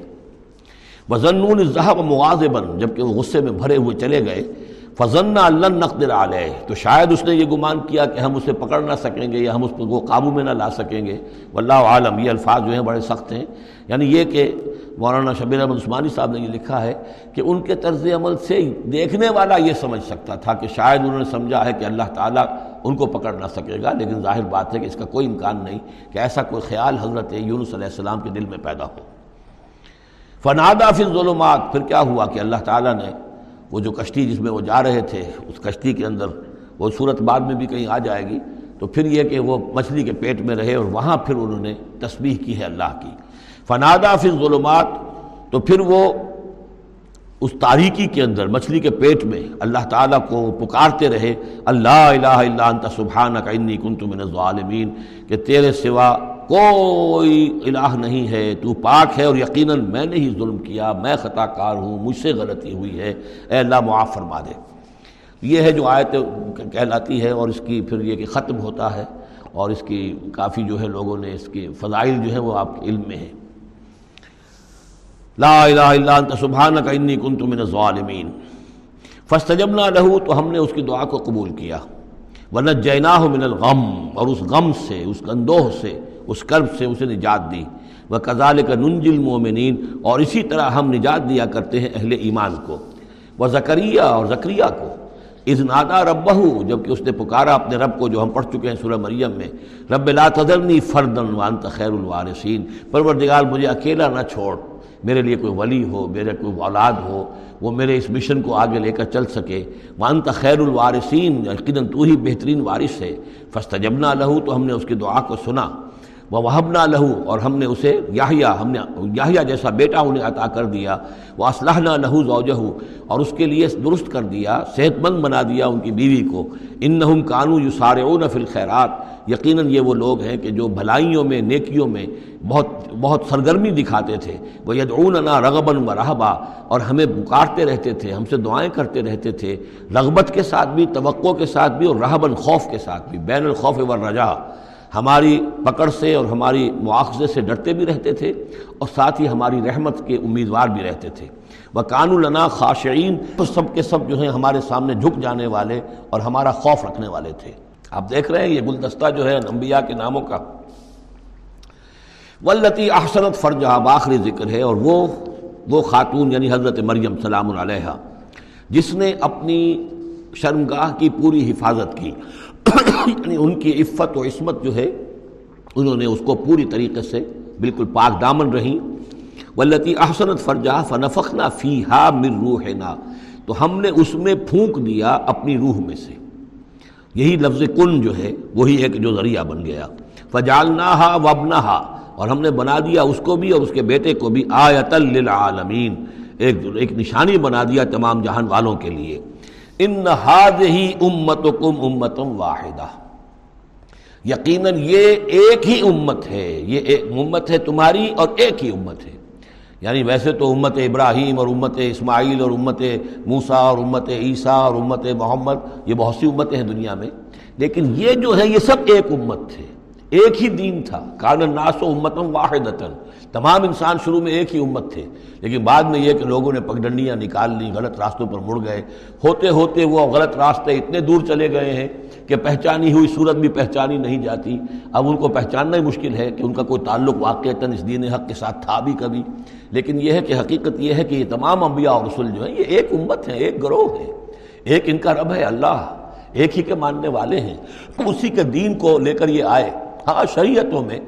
وزنون ظہب مغاز بن جبکہ وہ غصے میں بھرے ہوئے چلے گئے۔ فضن اللہ نقدر علیہ تو شاید اس نے یہ گمان کیا کہ ہم اسے پکڑ نہ سکیں گے یا ہم اس کو قابو میں نہ لا سکیں گے۔ واللہ عالم، یہ الفاظ جو ہیں بڑے سخت ہیں۔ یعنی یہ کہ مولانا شبیر احمد عثمانی صاحب نے یہ لکھا ہے کہ ان کے طرز عمل سے دیکھنے والا یہ سمجھ سکتا تھا کہ شاید انہوں نے سمجھا ہے کہ اللہ تعالیٰ ان کو پکڑ نہ سکے گا، لیکن ظاہر بات ہے کہ اس کا کوئی امکان نہیں کہ ایسا کوئی خیال حضرت یونس علیہ السلام کے دل میں پیدا ہو۔ فنادا فی ظلمات پھر کیا ہوا کہ اللہ تعالیٰ نے وہ جو کشتی جس میں وہ جا رہے تھے، اس کشتی کے اندر وہ صورت بعد میں بھی کہیں آ جائے گی۔ تو پھر یہ کہ وہ مچھلی کے پیٹ میں رہے اور وہاں پھر انہوں نے تسبیح کی ہے اللہ کی۔ فنادا فی ظلمات تو پھر وہ اس تاریکی کے اندر، مچھلی کے پیٹ میں اللہ تعالیٰ کو پکارتے رہے۔ اللہ الہ الا انت سبحانک، انی کنت من الظالمین، کہ تیرے سوا کوئی الہ نہیں ہے، تو پاک ہے اور یقیناً میں نے ہی ظلم کیا، میں خطا کار ہوں، مجھ سے غلطی ہوئی ہے۔ اے اللہ، معاف فرما دے۔ یہ ہے جو آیت کہلاتی ہے اور اس کی پھر یہ کہ ختم ہوتا ہے اور اس کی کافی جو ہے لوگوں نے اس کے فضائل جو ہیں وہ آپ کے علم میں ہیں۔ لا الہ الا انت سبحانک انی کنت من الظالمین۔ فاستجبنا لہو تو ہم نے اس کی دعا کو قبول کیا۔ ونجیناہ من الغم اور اس غم سے، اس گندوہ سے اس کرب سے اسے نجات دی۔ وہ کزال کا ننجل المومنین اور اسی طرح ہم نجات دیا کرتے ہیں اہل ایمان کو۔ وہ زکریہ اور زکریہ کو۔ از نادا رب جبکہ اس نے پکارا اپنے رب کو جو ہم پڑھ چکے ہیں سورہ مریم میں۔ رب لا تذرنی فردن وانت خیر الوارثین، پروردگار مجھے اکیلا نہ چھوڑ۔ میرے لیے کوئی ولی ہو، میرے کوئی اولاد ہو، وہ میرے اس مشن کو آگے لے کر چل سکے۔ وانت خیر الوارثین، یقیناً تو ہی بہترین وارث ہے۔ فستجبنا لہو تو ہم نے اس کی دعا کو سنا۔ وہ وہبنا لہو اور ہم نے اسے یاہیا ہم نے یاہیا جیسا بیٹا انہیں عطا کر دیا وہ اسلحہ لہو زوجہ اور اس کے لیے درست کر دیا صحت مند بنا دیا ان کی بیوی کو۔ ان نہم کانو یو سارے او نفل خیرات یقیناً یہ وہ لوگ ہیں کہ جو بھلائیوں میں، نیکیوں میں بہت بہت سرگرمی دکھاتے تھے۔ وہ یدعوننا رغباً و رہبا اور ہمیں پکارتے رہتے تھے، ہم سے دعائیں کرتے رہتے تھے۔ رغبت کے ساتھ بھی، توقع کے ساتھ بھی اور رہباً خوف کے ساتھ بھی۔ بین الخوف و رجا ہماری پکڑ سے اور ہماری مواخذے سے ڈرتے بھی رہتے تھے اور ساتھ ہی ہماری رحمت کے امیدوار بھی رہتے تھے۔ وہ کان النا خاشعین تو سب کے سب جو ہیں ہمارے سامنے جھک جانے والے اور ہمارا خوف رکھنے والے تھے۔ آپ دیکھ رہے ہیں یہ گلدستہ جو ہے انبیاء کے ناموں کا۔ ولتی احسنت فرجہ باخری ذکر ہے اور وہ وہ خاتون یعنی حضرت مریم سلام علیہ جس نے اپنی شرمگاہ کی پوری حفاظت کی۔ یعنی ان کی عفت و عصمت جو ہے، انہوں نے اس کو پوری طریقے سے بالکل پاک دامن رہیں ولتی احسنت فرجہ فنفقنا فی ہا مر روح تو ہم نے اس میں پھونک دیا اپنی روح میں سے۔ یہی لفظ کن جو ہے، وہی ایک جو ذریعہ بن گیا۔ فجالنا ہا وبنا اور ہم نے بنا دیا اس کو بھی اور اس کے بیٹے کو بھی آیت للعالمین۔ ایک ایک نشانی بنا دیا تمام جہان والوں کے لیے۔ ان ہی امت کم امتم واحدہ۔ یقیناً یہ ایک ہی امت ہے، یہ ایک امت ہے تمہاری اور ایک ہی امت ہے۔ یعنی ویسے تو امت ابراہیم اور امت اسماعیل اور امت موسا اور امت عیسیٰ اور امت محمد، یہ بہت سی امتیں ہیں دنیا میں۔ لیکن یہ جو ہے، یہ سب ایک امت تھے۔ ایک ہی دین تھا۔ کان الناس و امتم واحد تمام انسان شروع میں ایک ہی امت تھے، لیکن بعد میں یہ کہ لوگوں نے پگڈنڈیاں نکال لی غلط راستوں پر مڑ گئے۔ ہوتے ہوتے وہ غلط راستے اتنے دور چلے گئے ہیں کہ پہچانی ہوئی صورت بھی پہچانی نہیں جاتی۔ اب ان کو پہچاننا ہی مشکل ہے کہ ان کا کوئی تعلق واقعتاً اس دین حق کے ساتھ تھا بھی کبھی۔ لیکن یہ ہے کہ حقیقت یہ ہے کہ یہ تمام انبیاء اور رسول جو ہیں، یہ ایک امت ہے ایک گروہ ہے ایک ان کا رب ہے، اللہ۔ ایک ہی کے ماننے والے ہیں۔ اسی کے دین کو لے کر یہ آئے۔ ہاں شریعتوں میں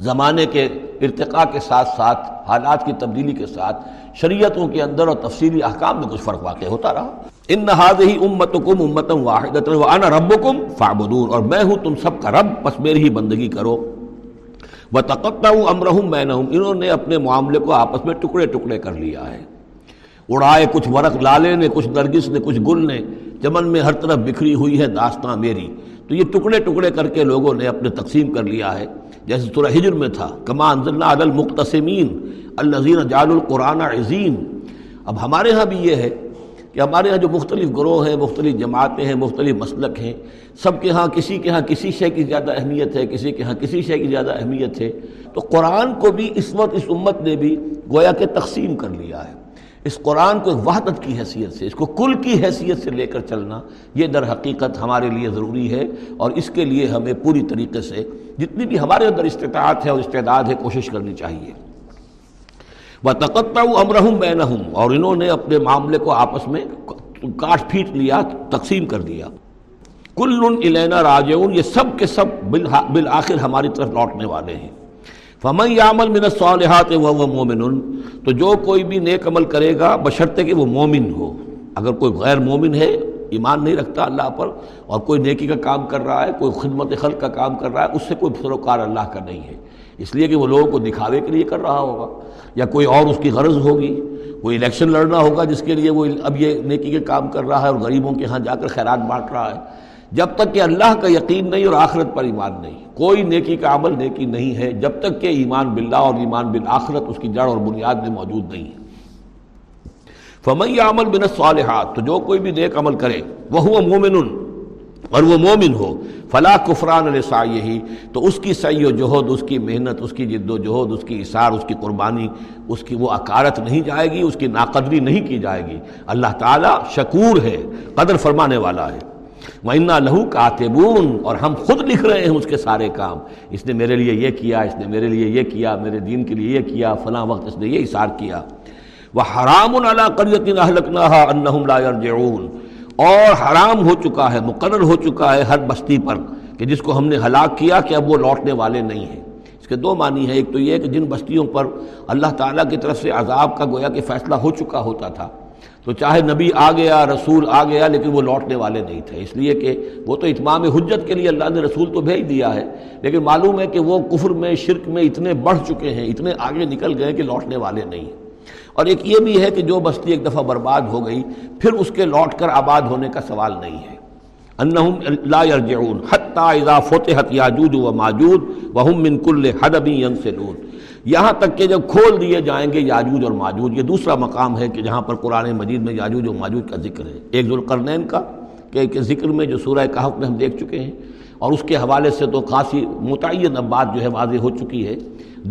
زمانے کے ارتقاء کے ساتھ ساتھ، حالات کی تبدیلی کے ساتھ، شریعتوں کے اندر اور تفصیلی احکام میں کچھ فرق واقع ہوتا رہا۔ ان نہاد ہی امت کم امتم واحد رب کم فابدور اور میں ہوں تم سب کا رب بس میری ہی بندگی کرو۔ وہ تقتا ہوں امرحم میں انہوں نے اپنے معاملے کو آپس میں ٹکڑے ٹکڑے کر لیا ہے۔ اڑائے کچھ ورق لالے نے، کچھ نرگس نے، کچھ گل نے، چمن میں ہر طرف بکھری ہوئی ہے داستان میری۔ تو یہ ٹکڑے ٹکڑے کر کے لوگوں نے اپنے تقسیم کر لیا ہے۔ جیسے سورہ ہجر میں تھا، کما انزلنا علی المقتسمین النظین جال القرآن عظیم۔ اب ہمارے ہاں بھی یہ ہے کہ ہمارے ہاں جو مختلف گروہ ہیں، مختلف جماعتیں ہیں، مختلف مسلک ہیں، سب کے ہاں کسی کے ہاں کسی شے کی زیادہ اہمیت ہے، کسی کے ہاں کسی شے کی زیادہ اہمیت ہے۔ تو قرآن کو بھی اس وقت اس امت نے بھی گویا کہ تقسیم کر لیا ہے۔ اس قرآن کو ایک وحدت کی حیثیت سے، اس کو کل کی حیثیت سے لے کر چلنا، یہ در حقیقت ہمارے لیے ضروری ہے اور اس کے لیے ہمیں پوری طریقے سے جتنی بھی ہمارے اندر استطاعت ہے اور استعداد ہے، کوشش کرنی چاہیے۔ وہ تقتع امرحم بین اور انہوں نے اپنے معاملے کو آپس میں کاٹ پھیٹ لیا، تقسیم کر دیا۔ کل الینا راجعون، یہ سب کے سب بالآخر ہماری طرف لوٹنے والے ہیں۔ فمن یامل من الصالحات وہ مومن تو جو کوئی بھی نیک عمل کرے گا، بشرطے کہ وہ مومن ہو۔ اگر کوئی غیر مومن ہے ایمان نہیں رکھتا اللہ پر اور کوئی نیکی کا کام کر رہا ہے، کوئی خدمت خلق کا کام کر رہا ہے، اس سے کوئی سروکار اللہ کا نہیں ہے۔ اس لیے کہ وہ لوگوں کو دکھاوے کے لیے کر رہا ہوگا۔ یا کوئی اور اس کی غرض ہوگی۔ کوئی الیکشن لڑنا ہوگا جس کے لیے وہ اب یہ نیکی کے کام کر رہا ہے اور غریبوں کے ہاں جا کر خیرات بانٹ رہا ہے۔ جب تک کہ اللہ کا یقین نہیں اور آخرت پر ایمان نہیں۔ کوئی نیکی کا عمل نیکی نہیں ہے۔ جب تک کہ ایمان باللہ اور ایمان بالآخرت اس کی جڑ اور بنیاد میں موجود نہیں ہے۔ فمئی عمل بن صالحات تو جو کوئی بھی نیک عمل کرے وہ مومن اور وہ مومن ہو فلاں کفران علیہ تو اس کی سی و جہد، اس کی محنت، اس کی جد و جہد، اس کی اثار، اس کی قربانی، اس کی وہ اکارت نہیں جائے گی، اس کی ناقدری نہیں کی جائے گی۔ اللہ تعالیٰ شکور ہے، قدر فرمانے والا ہے۔ وَإِنَّا لَهُ كَاتِبُونَ اور ہم خود لکھ رہے ہیں اس کے سارے کام۔ اس نے میرے لیے یہ کیا، اس نے میرے لیے یہ کیا، میرے دین کے لیے یہ کیا، فلاں وقت اس نے یہ اشار کیا۔ وہ حرام اللہ قریت انہم لا يرجعون۔ اور حرام ہو چکا ہے، مقرر ہو چکا ہے ہر بستی پر کہ جس کو ہم نے ہلاک کیا کہ اب وہ لوٹنے والے نہیں ہیں۔ اس کے دو معنی ہیں، ایک تو یہ کہ جن بستیوں پر اللہ تعالیٰ کی طرف سے عذاب کا گویا کہ فیصلہ ہو چکا ہوتا تھا، تو چاہے نبی آ گیا، رسول آ گیا، لیکن وہ لوٹنے والے نہیں تھے۔ اس لیے کہ وہ تو اتمام حجت کے لیے اللہ نے رسول تو بھیج دیا ہے، لیکن معلوم ہے کہ وہ کفر میں، شرک میں اتنے بڑھ چکے ہیں، اتنے آگے نکل گئے کہ لوٹنے والے نہیں۔ اور ایک یہ بھی ہے کہ جو بستی ایک دفعہ برباد ہو گئی، پھر اس کے لوٹ کر آباد ہونے کا سوال نہیں ہے۔ انہم لا یرجعون، حتی اذا فتحت یاجوج و ماجوج وہم من کل حدبی ینسلون۔ یہاں تک کہ جب کھول دیے جائیں گے یاجوج اور ماجوج، یہ دوسرا مقام ہے کہ جہاں پر قرآن مجید میں یاجوج و ماجوج کا ذکر ہے۔ ایک ذوالقرنین کا، کہ ذکر میں جو سورہ کہف میں ہم دیکھ چکے ہیں۔ اور اس کے حوالے سے تو خاصی متعین اب بات جو ہے واضح ہو چکی ہے۔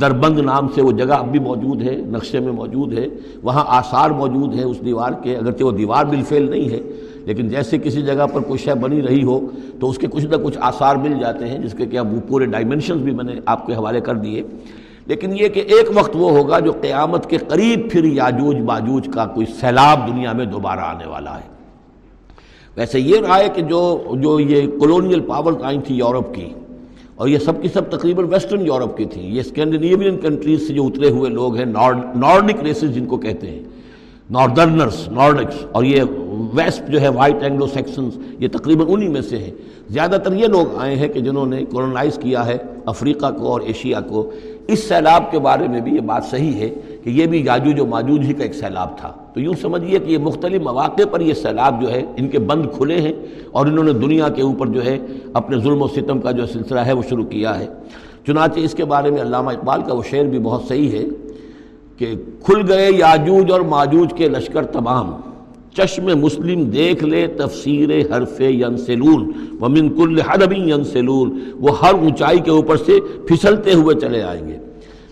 دربند نام سے وہ جگہ اب بھی موجود ہے، نقشے میں موجود ہے، وہاں آثار موجود ہیں اس دیوار کے، اگرچہ وہ دیوار بالفعل نہیں ہے، لیکن جیسے کسی جگہ پر کوئی شے بنی رہی ہو تو اس کے کچھ نہ کچھ آثار مل جاتے ہیں، جس کے کہ اب وہ پورے ڈائمنشنز بھی میں نے آپ کے حوالے کر دیے۔ لیکن یہ کہ ایک وقت وہ ہوگا جو قیامت کے قریب پھر یاجوج باجوج کا کوئی سیلاب دنیا میں دوبارہ آنے والا ہے۔ ویسے یہ رہا ہے کہ جو جو یہ کولونیل پاورز آئی تھی یورپ کی اور یہ سب کی سب تقریباً ویسٹرن یورپ کی تھی یہ اسکینڈینیوین کنٹریز سے جو اترے ہوئے لوگ ہیں نارڈک ریسز جن کو کہتے ہیں ناردرنرس نارڈکس اور یہ ویسٹ جو ہے وائٹ اینگلو سیکشنز یہ تقریباً انہی میں سے ہیں۔ زیادہ تر یہ لوگ آئے ہیں کہ جنہوں نے کولونائز کیا ہے افریقہ کو اور ایشیا کو۔ اس سیلاب کے بارے میں بھی یہ بات صحیح ہے کہ یہ بھی یاجوج و ماجوج ہی کا ایک سیلاب تھا۔ تو یوں سمجھیے کہ یہ مختلف مواقع پر یہ سیلاب جو ہے، ان کے بند کھلے ہیں اور انہوں نے دنیا کے اوپر جو ہے اپنے ظلم و ستم کا جو سلسلہ ہے وہ شروع کیا ہے۔ چنانچہ اس کے بارے میں علامہ اقبال کا وہ شعر بھی بہت صحیح ہے کہ کھل گئے یاجوج اور ماجوج کے لشکر تمام، چشم مسلم دیکھ لے تفسیر حرف ینسلون، ومن کل حربی ینسلون۔ وہ ہر اونچائی کے اوپر سے پھسلتے ہوئے چلے آئیں گے۔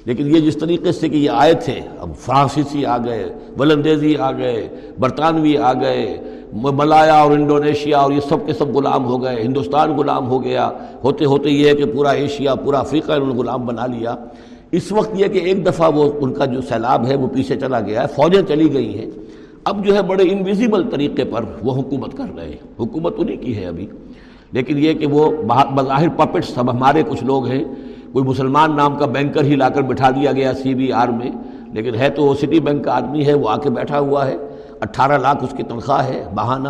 لیکن یہ جس طریقے سے کہ یہ آئے تھے، اب فرانسیسی آ گئے ولندیزی آ گئے، برطانوی آ گئے، ملایا اور انڈونیشیا اور یہ سب کے سب غلام ہو گئے، ہندوستان غلام ہو گیا، ہوتے ہوتے یہ ہے کہ پورا ایشیا، پورا افریقہ انہوں نے غلام بنا لیا۔ اس وقت یہ کہ ایک دفعہ وہ ان کا جو سیلاب ہے وہ پیچھے چلا گیا ہے، فوجیں چلی گئی ہیں۔ اب جو ہے بڑے انویزیبل طریقے پر وہ حکومت کر رہے ہیں۔ حکومت انہیں کی ہے ابھی۔ لیکن یہ کہ وہ بظاہر پپٹ سب ہمارے کچھ لوگ ہیں۔ کوئی مسلمان نام کا بینکر ہی لا کر بٹھا دیا گیا سی بی آر میں، لیکن ہے تو وہ سٹی بینک کا آدمی ہے، وہ آ کے بیٹھا ہوا ہے۔ اٹھارہ لاکھ اس کی تنخواہ ہے، بہانہ۔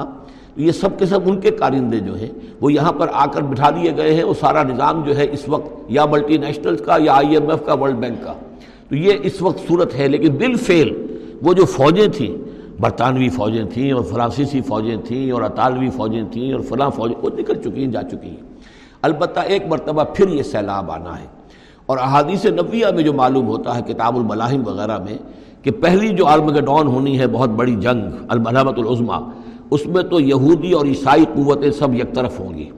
یہ سب کے سب ان کے کارندے جو ہیں، وہ یہاں پر آ کر بٹھا دیے گئے ہیں۔ وہ سارا نظام جو ہے اس وقت یا ملٹی نیشنلز کا یا آئی ایم ایف کا، ورلڈ بینک کا۔ تو یہ اس وقت صورت ہے، لیکن بل فیل۔ وہ جو فوجیں تھیں، برطانوی فوجیں تھیں اور فرانسیسی فوجیں تھیں اور اطالوی فوجیں تھیں اور فلاں فوجیں، وہ نکل چکی ہیں، جا چکی ہیں۔ البتہ ایک مرتبہ پھر یہ سیلاب آنا ہے۔ اور احادیث نبیہ میں جو معلوم ہوتا ہے، کتاب الملاحم وغیرہ میں، کہ پہلی جو ڈون ہونی ہے، بہت بڑی جنگ المحمت العظمہ اس میں تو یہودی اور عیسائی قوتیں سب یک طرف ہوں گی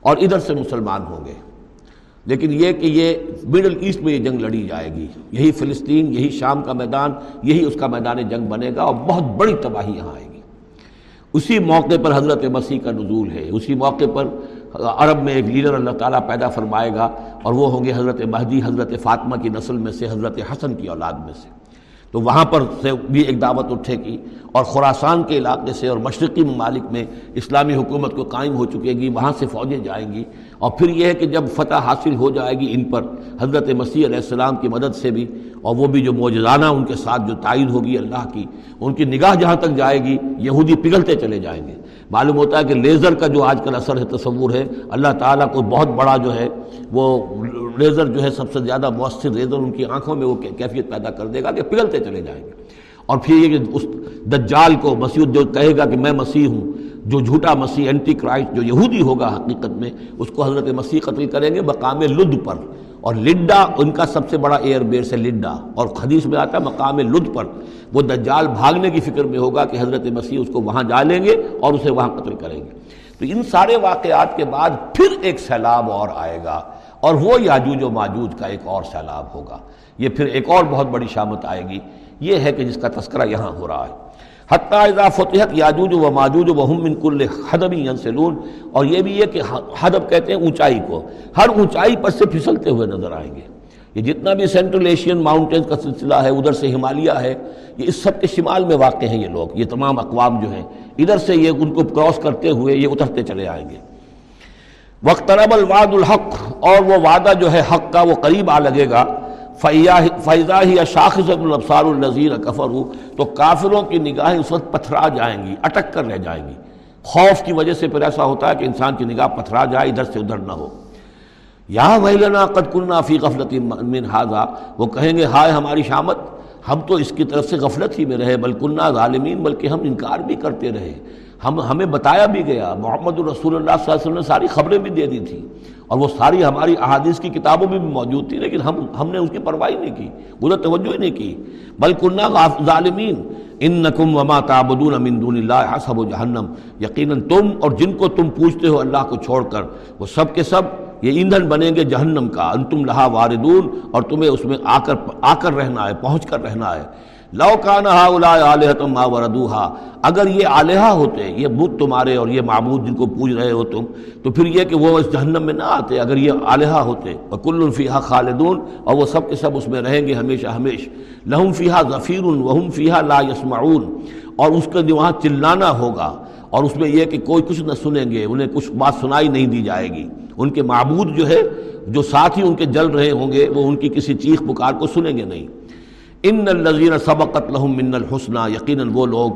اور ادھر سے مسلمان ہوں گے۔ لیکن یہ کہ یہ مڈل ایسٹ میں یہ جنگ لڑی جائے گی۔ یہی فلسطین، یہی شام کا میدان، یہی اس کا میدان جنگ بنے گا اور بہت بڑی تباہی یہاں آئے گی۔ اسی موقع پر حضرت مسیح کا نزول ہے، اسی موقع پر عرب میں ایک لیڈر اللہ تعالیٰ پیدا فرمائے گا اور وہ ہوں گے حضرت مہدی، حضرت فاطمہ کی نسل میں سے، حضرت حسن کی اولاد میں سے۔ تو وہاں پر سے بھی ایک دعوت اٹھے گی اور خوراسان کے علاقے سے اور مشرقی ممالک میں اسلامی حکومت کو قائم ہو چکے گی، وہاں سے فوجیں جائیں گی۔ اور پھر یہ ہے کہ جب فتح حاصل ہو جائے گی ان پر، حضرت مسیح علیہ السلام کی مدد سے بھی، اور وہ بھی جو موجزانہ ان کے ساتھ جو تائید ہوگی اللہ کی، ان کی نگاہ جہاں تک جائے گی، یہودی پگھلتے چلے جائیں گے۔ معلوم ہوتا ہے کہ لیزر کا جو آج کل اثر ہے، تصور ہے، اللہ تعالیٰ کو بہت بڑا جو ہے، وہ لیزر جو ہے سب سے زیادہ مؤثر لیزر ان کی آنکھوں میں وہ کیفیت پیدا کر دے گا کہ پگھلتے چلے جائیں گے۔ اور پھر یہ کہ اس دجال کو مسیح جو کہے گا کہ میں مسیح ہوں جو جھوٹا مسیح اینٹی کرائسٹ جو یہودی ہوگا حقیقت میں، اس کو حضرت مسیح قتل کریں گے مقام لد پر۔ اور لڈا، ان کا سب سے بڑا ایئر بیس ہے لڈا۔ اور حدیث میں آتا ہے مقام لد پر۔ وہ دجال بھاگنے کی فکر میں ہوگا کہ حضرت مسیح اس کو وہاں جا لیں گے اور اسے وہاں قتل کریں گے۔ تو ان سارے واقعات کے بعد پھر ایک سیلاب اور آئے گا۔ اور وہ یاجوج و ماجوج کا ایک اور سیلاب ہوگا۔ یہ پھر ایک اور بہت بڑی شامت آئے گی۔ یہ ہے کہ جس کا تذکرہ یہاں ہو رہا ہے۔ حتیٰ اذا فتحت یاجوج و ماجوج و من کل حدبی ینسلون۔ اور یہ بھی ہے کہ حدب کہتے ہیں اونچائی کو۔ ہر اونچائی پر سے پھسلتے ہوئے نظر آئیں گے۔ یہ جتنا بھی سینٹرل ایشین ماؤنٹینز کا سلسلہ ہے، ادھر سے ہمالیہ ہے، یہ اس سب کے شمال میں واقع ہیں یہ لوگ۔ یہ تمام اقوام جو ہیں، ادھر سے یہ ان کو کراس کرتے ہوئے یہ اترتے چلے آئیں گے۔ وقت الواد الحق اور وہ وعدہ جو ہے حق کا وہ قریب آ لگے گا۔ فیضا ہی شاخص البصار النظیر کفر ہو تو کافروں کی نگاہیں اس وقت پتھرا جائیں گی، اٹک کر رہ جائیں گی۔ خوف کی وجہ سے پھر ایسا ہوتا ہے کہ انسان کی نگاہ پتھرا جائے، ادھر سے ادھر نہ ہو۔ یا ویلنا قد کننا فی غفلت من حاضا وہ کہیں گے، ہائے ہماری شامت، ہم تو اس کی طرف سے غفلت ہی میں رہے بلکنہ ظالمین، بلکہ ہم انکار بھی کرتے رہے۔ ہم ہمیں بتایا بھی گیا، محمد الرسول اللہ صلی اللہ علیہ وسلم نے ساری خبریں بھی دے دی تھیں۔ اور وہ ساری ہماری احادیث کی کتابوں میں بھی موجود تھی، لیکن ہم ہم نے اس کی پرواہی نہیں کی ادھر توجہ ہی نہیں کی۔ بل کنہ ظالمین ان نقم وما تابدون امین دون اللہ حسب و جہنم۔ یقیناً تم اور جن کو تم پوچھتے ہو اللہ کو چھوڑ کر، وہ سب کے سب یہ ایندھن بنیں گے جہنم کا۔ انتم لہا واردون اور تمہیں اس میں آ کر آ کر رہنا ہے، پہنچ کر رہنا ہے۔ لو کان ما وردوہا۔ اگر یہ آلیہ ہوتے، یہ بت تمہارے اور یہ معبود جن کو پوج رہے ہو تم، تو پھر یہ کہ وہ اس جہنم میں نہ آتے، اگر یہ آلیہ ہوتے۔ کل الفیحہ خالدون، اور وہ سب کے سب اس میں رہیں گے ہمیشہ ہمیش لہم فیحہ ظفیر وہم فیحہ لا یسمعون۔ اور اس کا جو وہاں چلانا ہوگا۔ اور اس میں یہ کہ کوئی کچھ نہ سنیں گے، انہیں کچھ بات سنائی نہیں دی جائے گی۔ ان کے معبود جو ہے، جو ساتھ ہی ان کے جل رہے ہوں گے، وہ ان کی کسی چیخ پکار کو سنیں گے نہیں۔ ان الزین سبقت لہم من الحسنہ یقیناً وہ لوگ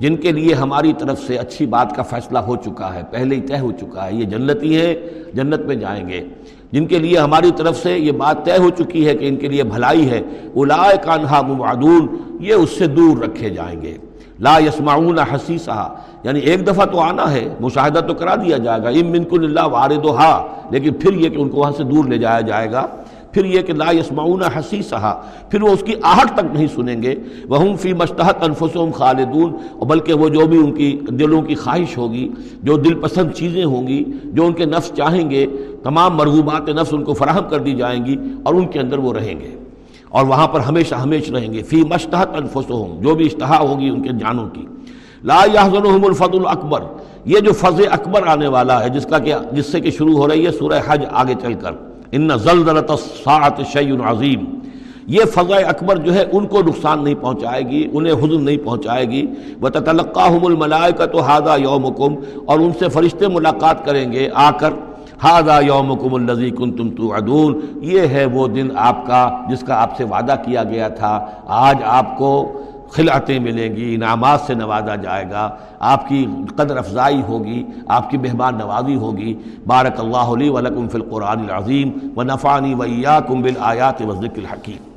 جن کے لیے ہماری طرف سے اچھی بات کا فیصلہ ہو چکا ہے، پہلے ہی طے ہو چکا ہے، یہ جنتی ہیں، جنت میں جائیں گے۔ جن کے لیے ہماری طرف سے یہ بات طے ہو چکی ہے کہ ان کے لیے بھلائی ہے اولائے کانہا مبعدون یہ اس سے دور رکھے جائیں گے۔ لا یسمعون حسیسہ یعنی ایک دفعہ تو آنا ہے، مشاہدہ تو کرا دیا جائے گا۔ ام منکن اللہ وارد لیکن پھر یہ کہ ان کو وہاں سے دور لے جایا جائے گا۔ پھر یہ کہ لا یسمعون حسیسہا، پھر وہ اس کی آہٹ تک نہیں سنیں گے۔ وہم فی مشتحت انفسهم خالدون بلکہ وہ جو بھی ان کی دلوں کی خواہش ہوگی، جو دل پسند چیزیں ہوں گی، جو ان کے نفس چاہیں گے، تمام مرغوبات نفس ان کو فراہم کر دی جائیں گی اور ان کے اندر وہ رہیں گے۔ اور وہاں پر ہمیشہ ہمیش رہیں گے۔ فی مشتحت انفسهم جو بھی اشتہا ہوگی ان کے جانوں کی۔ لا يحزنهم الفضل الاکبر، یہ جو فضل اکبر آنے والا ہے، جس کا کہ، جس سے کہ شروع ہو رہی ہے، سورہ حج آگے چل کر۔ ان زلزلت الساعت شیء عظیم۔ یہ فضا اکبر جو ہے ان کو نقصان نہیں پہنچائے گی، انہیں حضن نہیں پہنچائے گی۔ وہ تلقاہم الملائکۃ ہادہ یومکم اور ان سے فرشتے ملاقات کریں گے آ کر۔ ہادہ یومکم الذی کنتم توعدون۔ یہ ہے وہ دن آپ کا جس کا آپ سے وعدہ کیا گیا تھا۔ آج آپ کو خلعتیں ملیں گی، انعامات سے نوازا جائے گا، آپ کی قدر افزائی ہوگی، آپ کی مہمان نوازی ہوگی۔ بارک اللہ علی ولکم فی القرآن العظیم و نفانی ویاکم بالآیات و ذکر الحکیم۔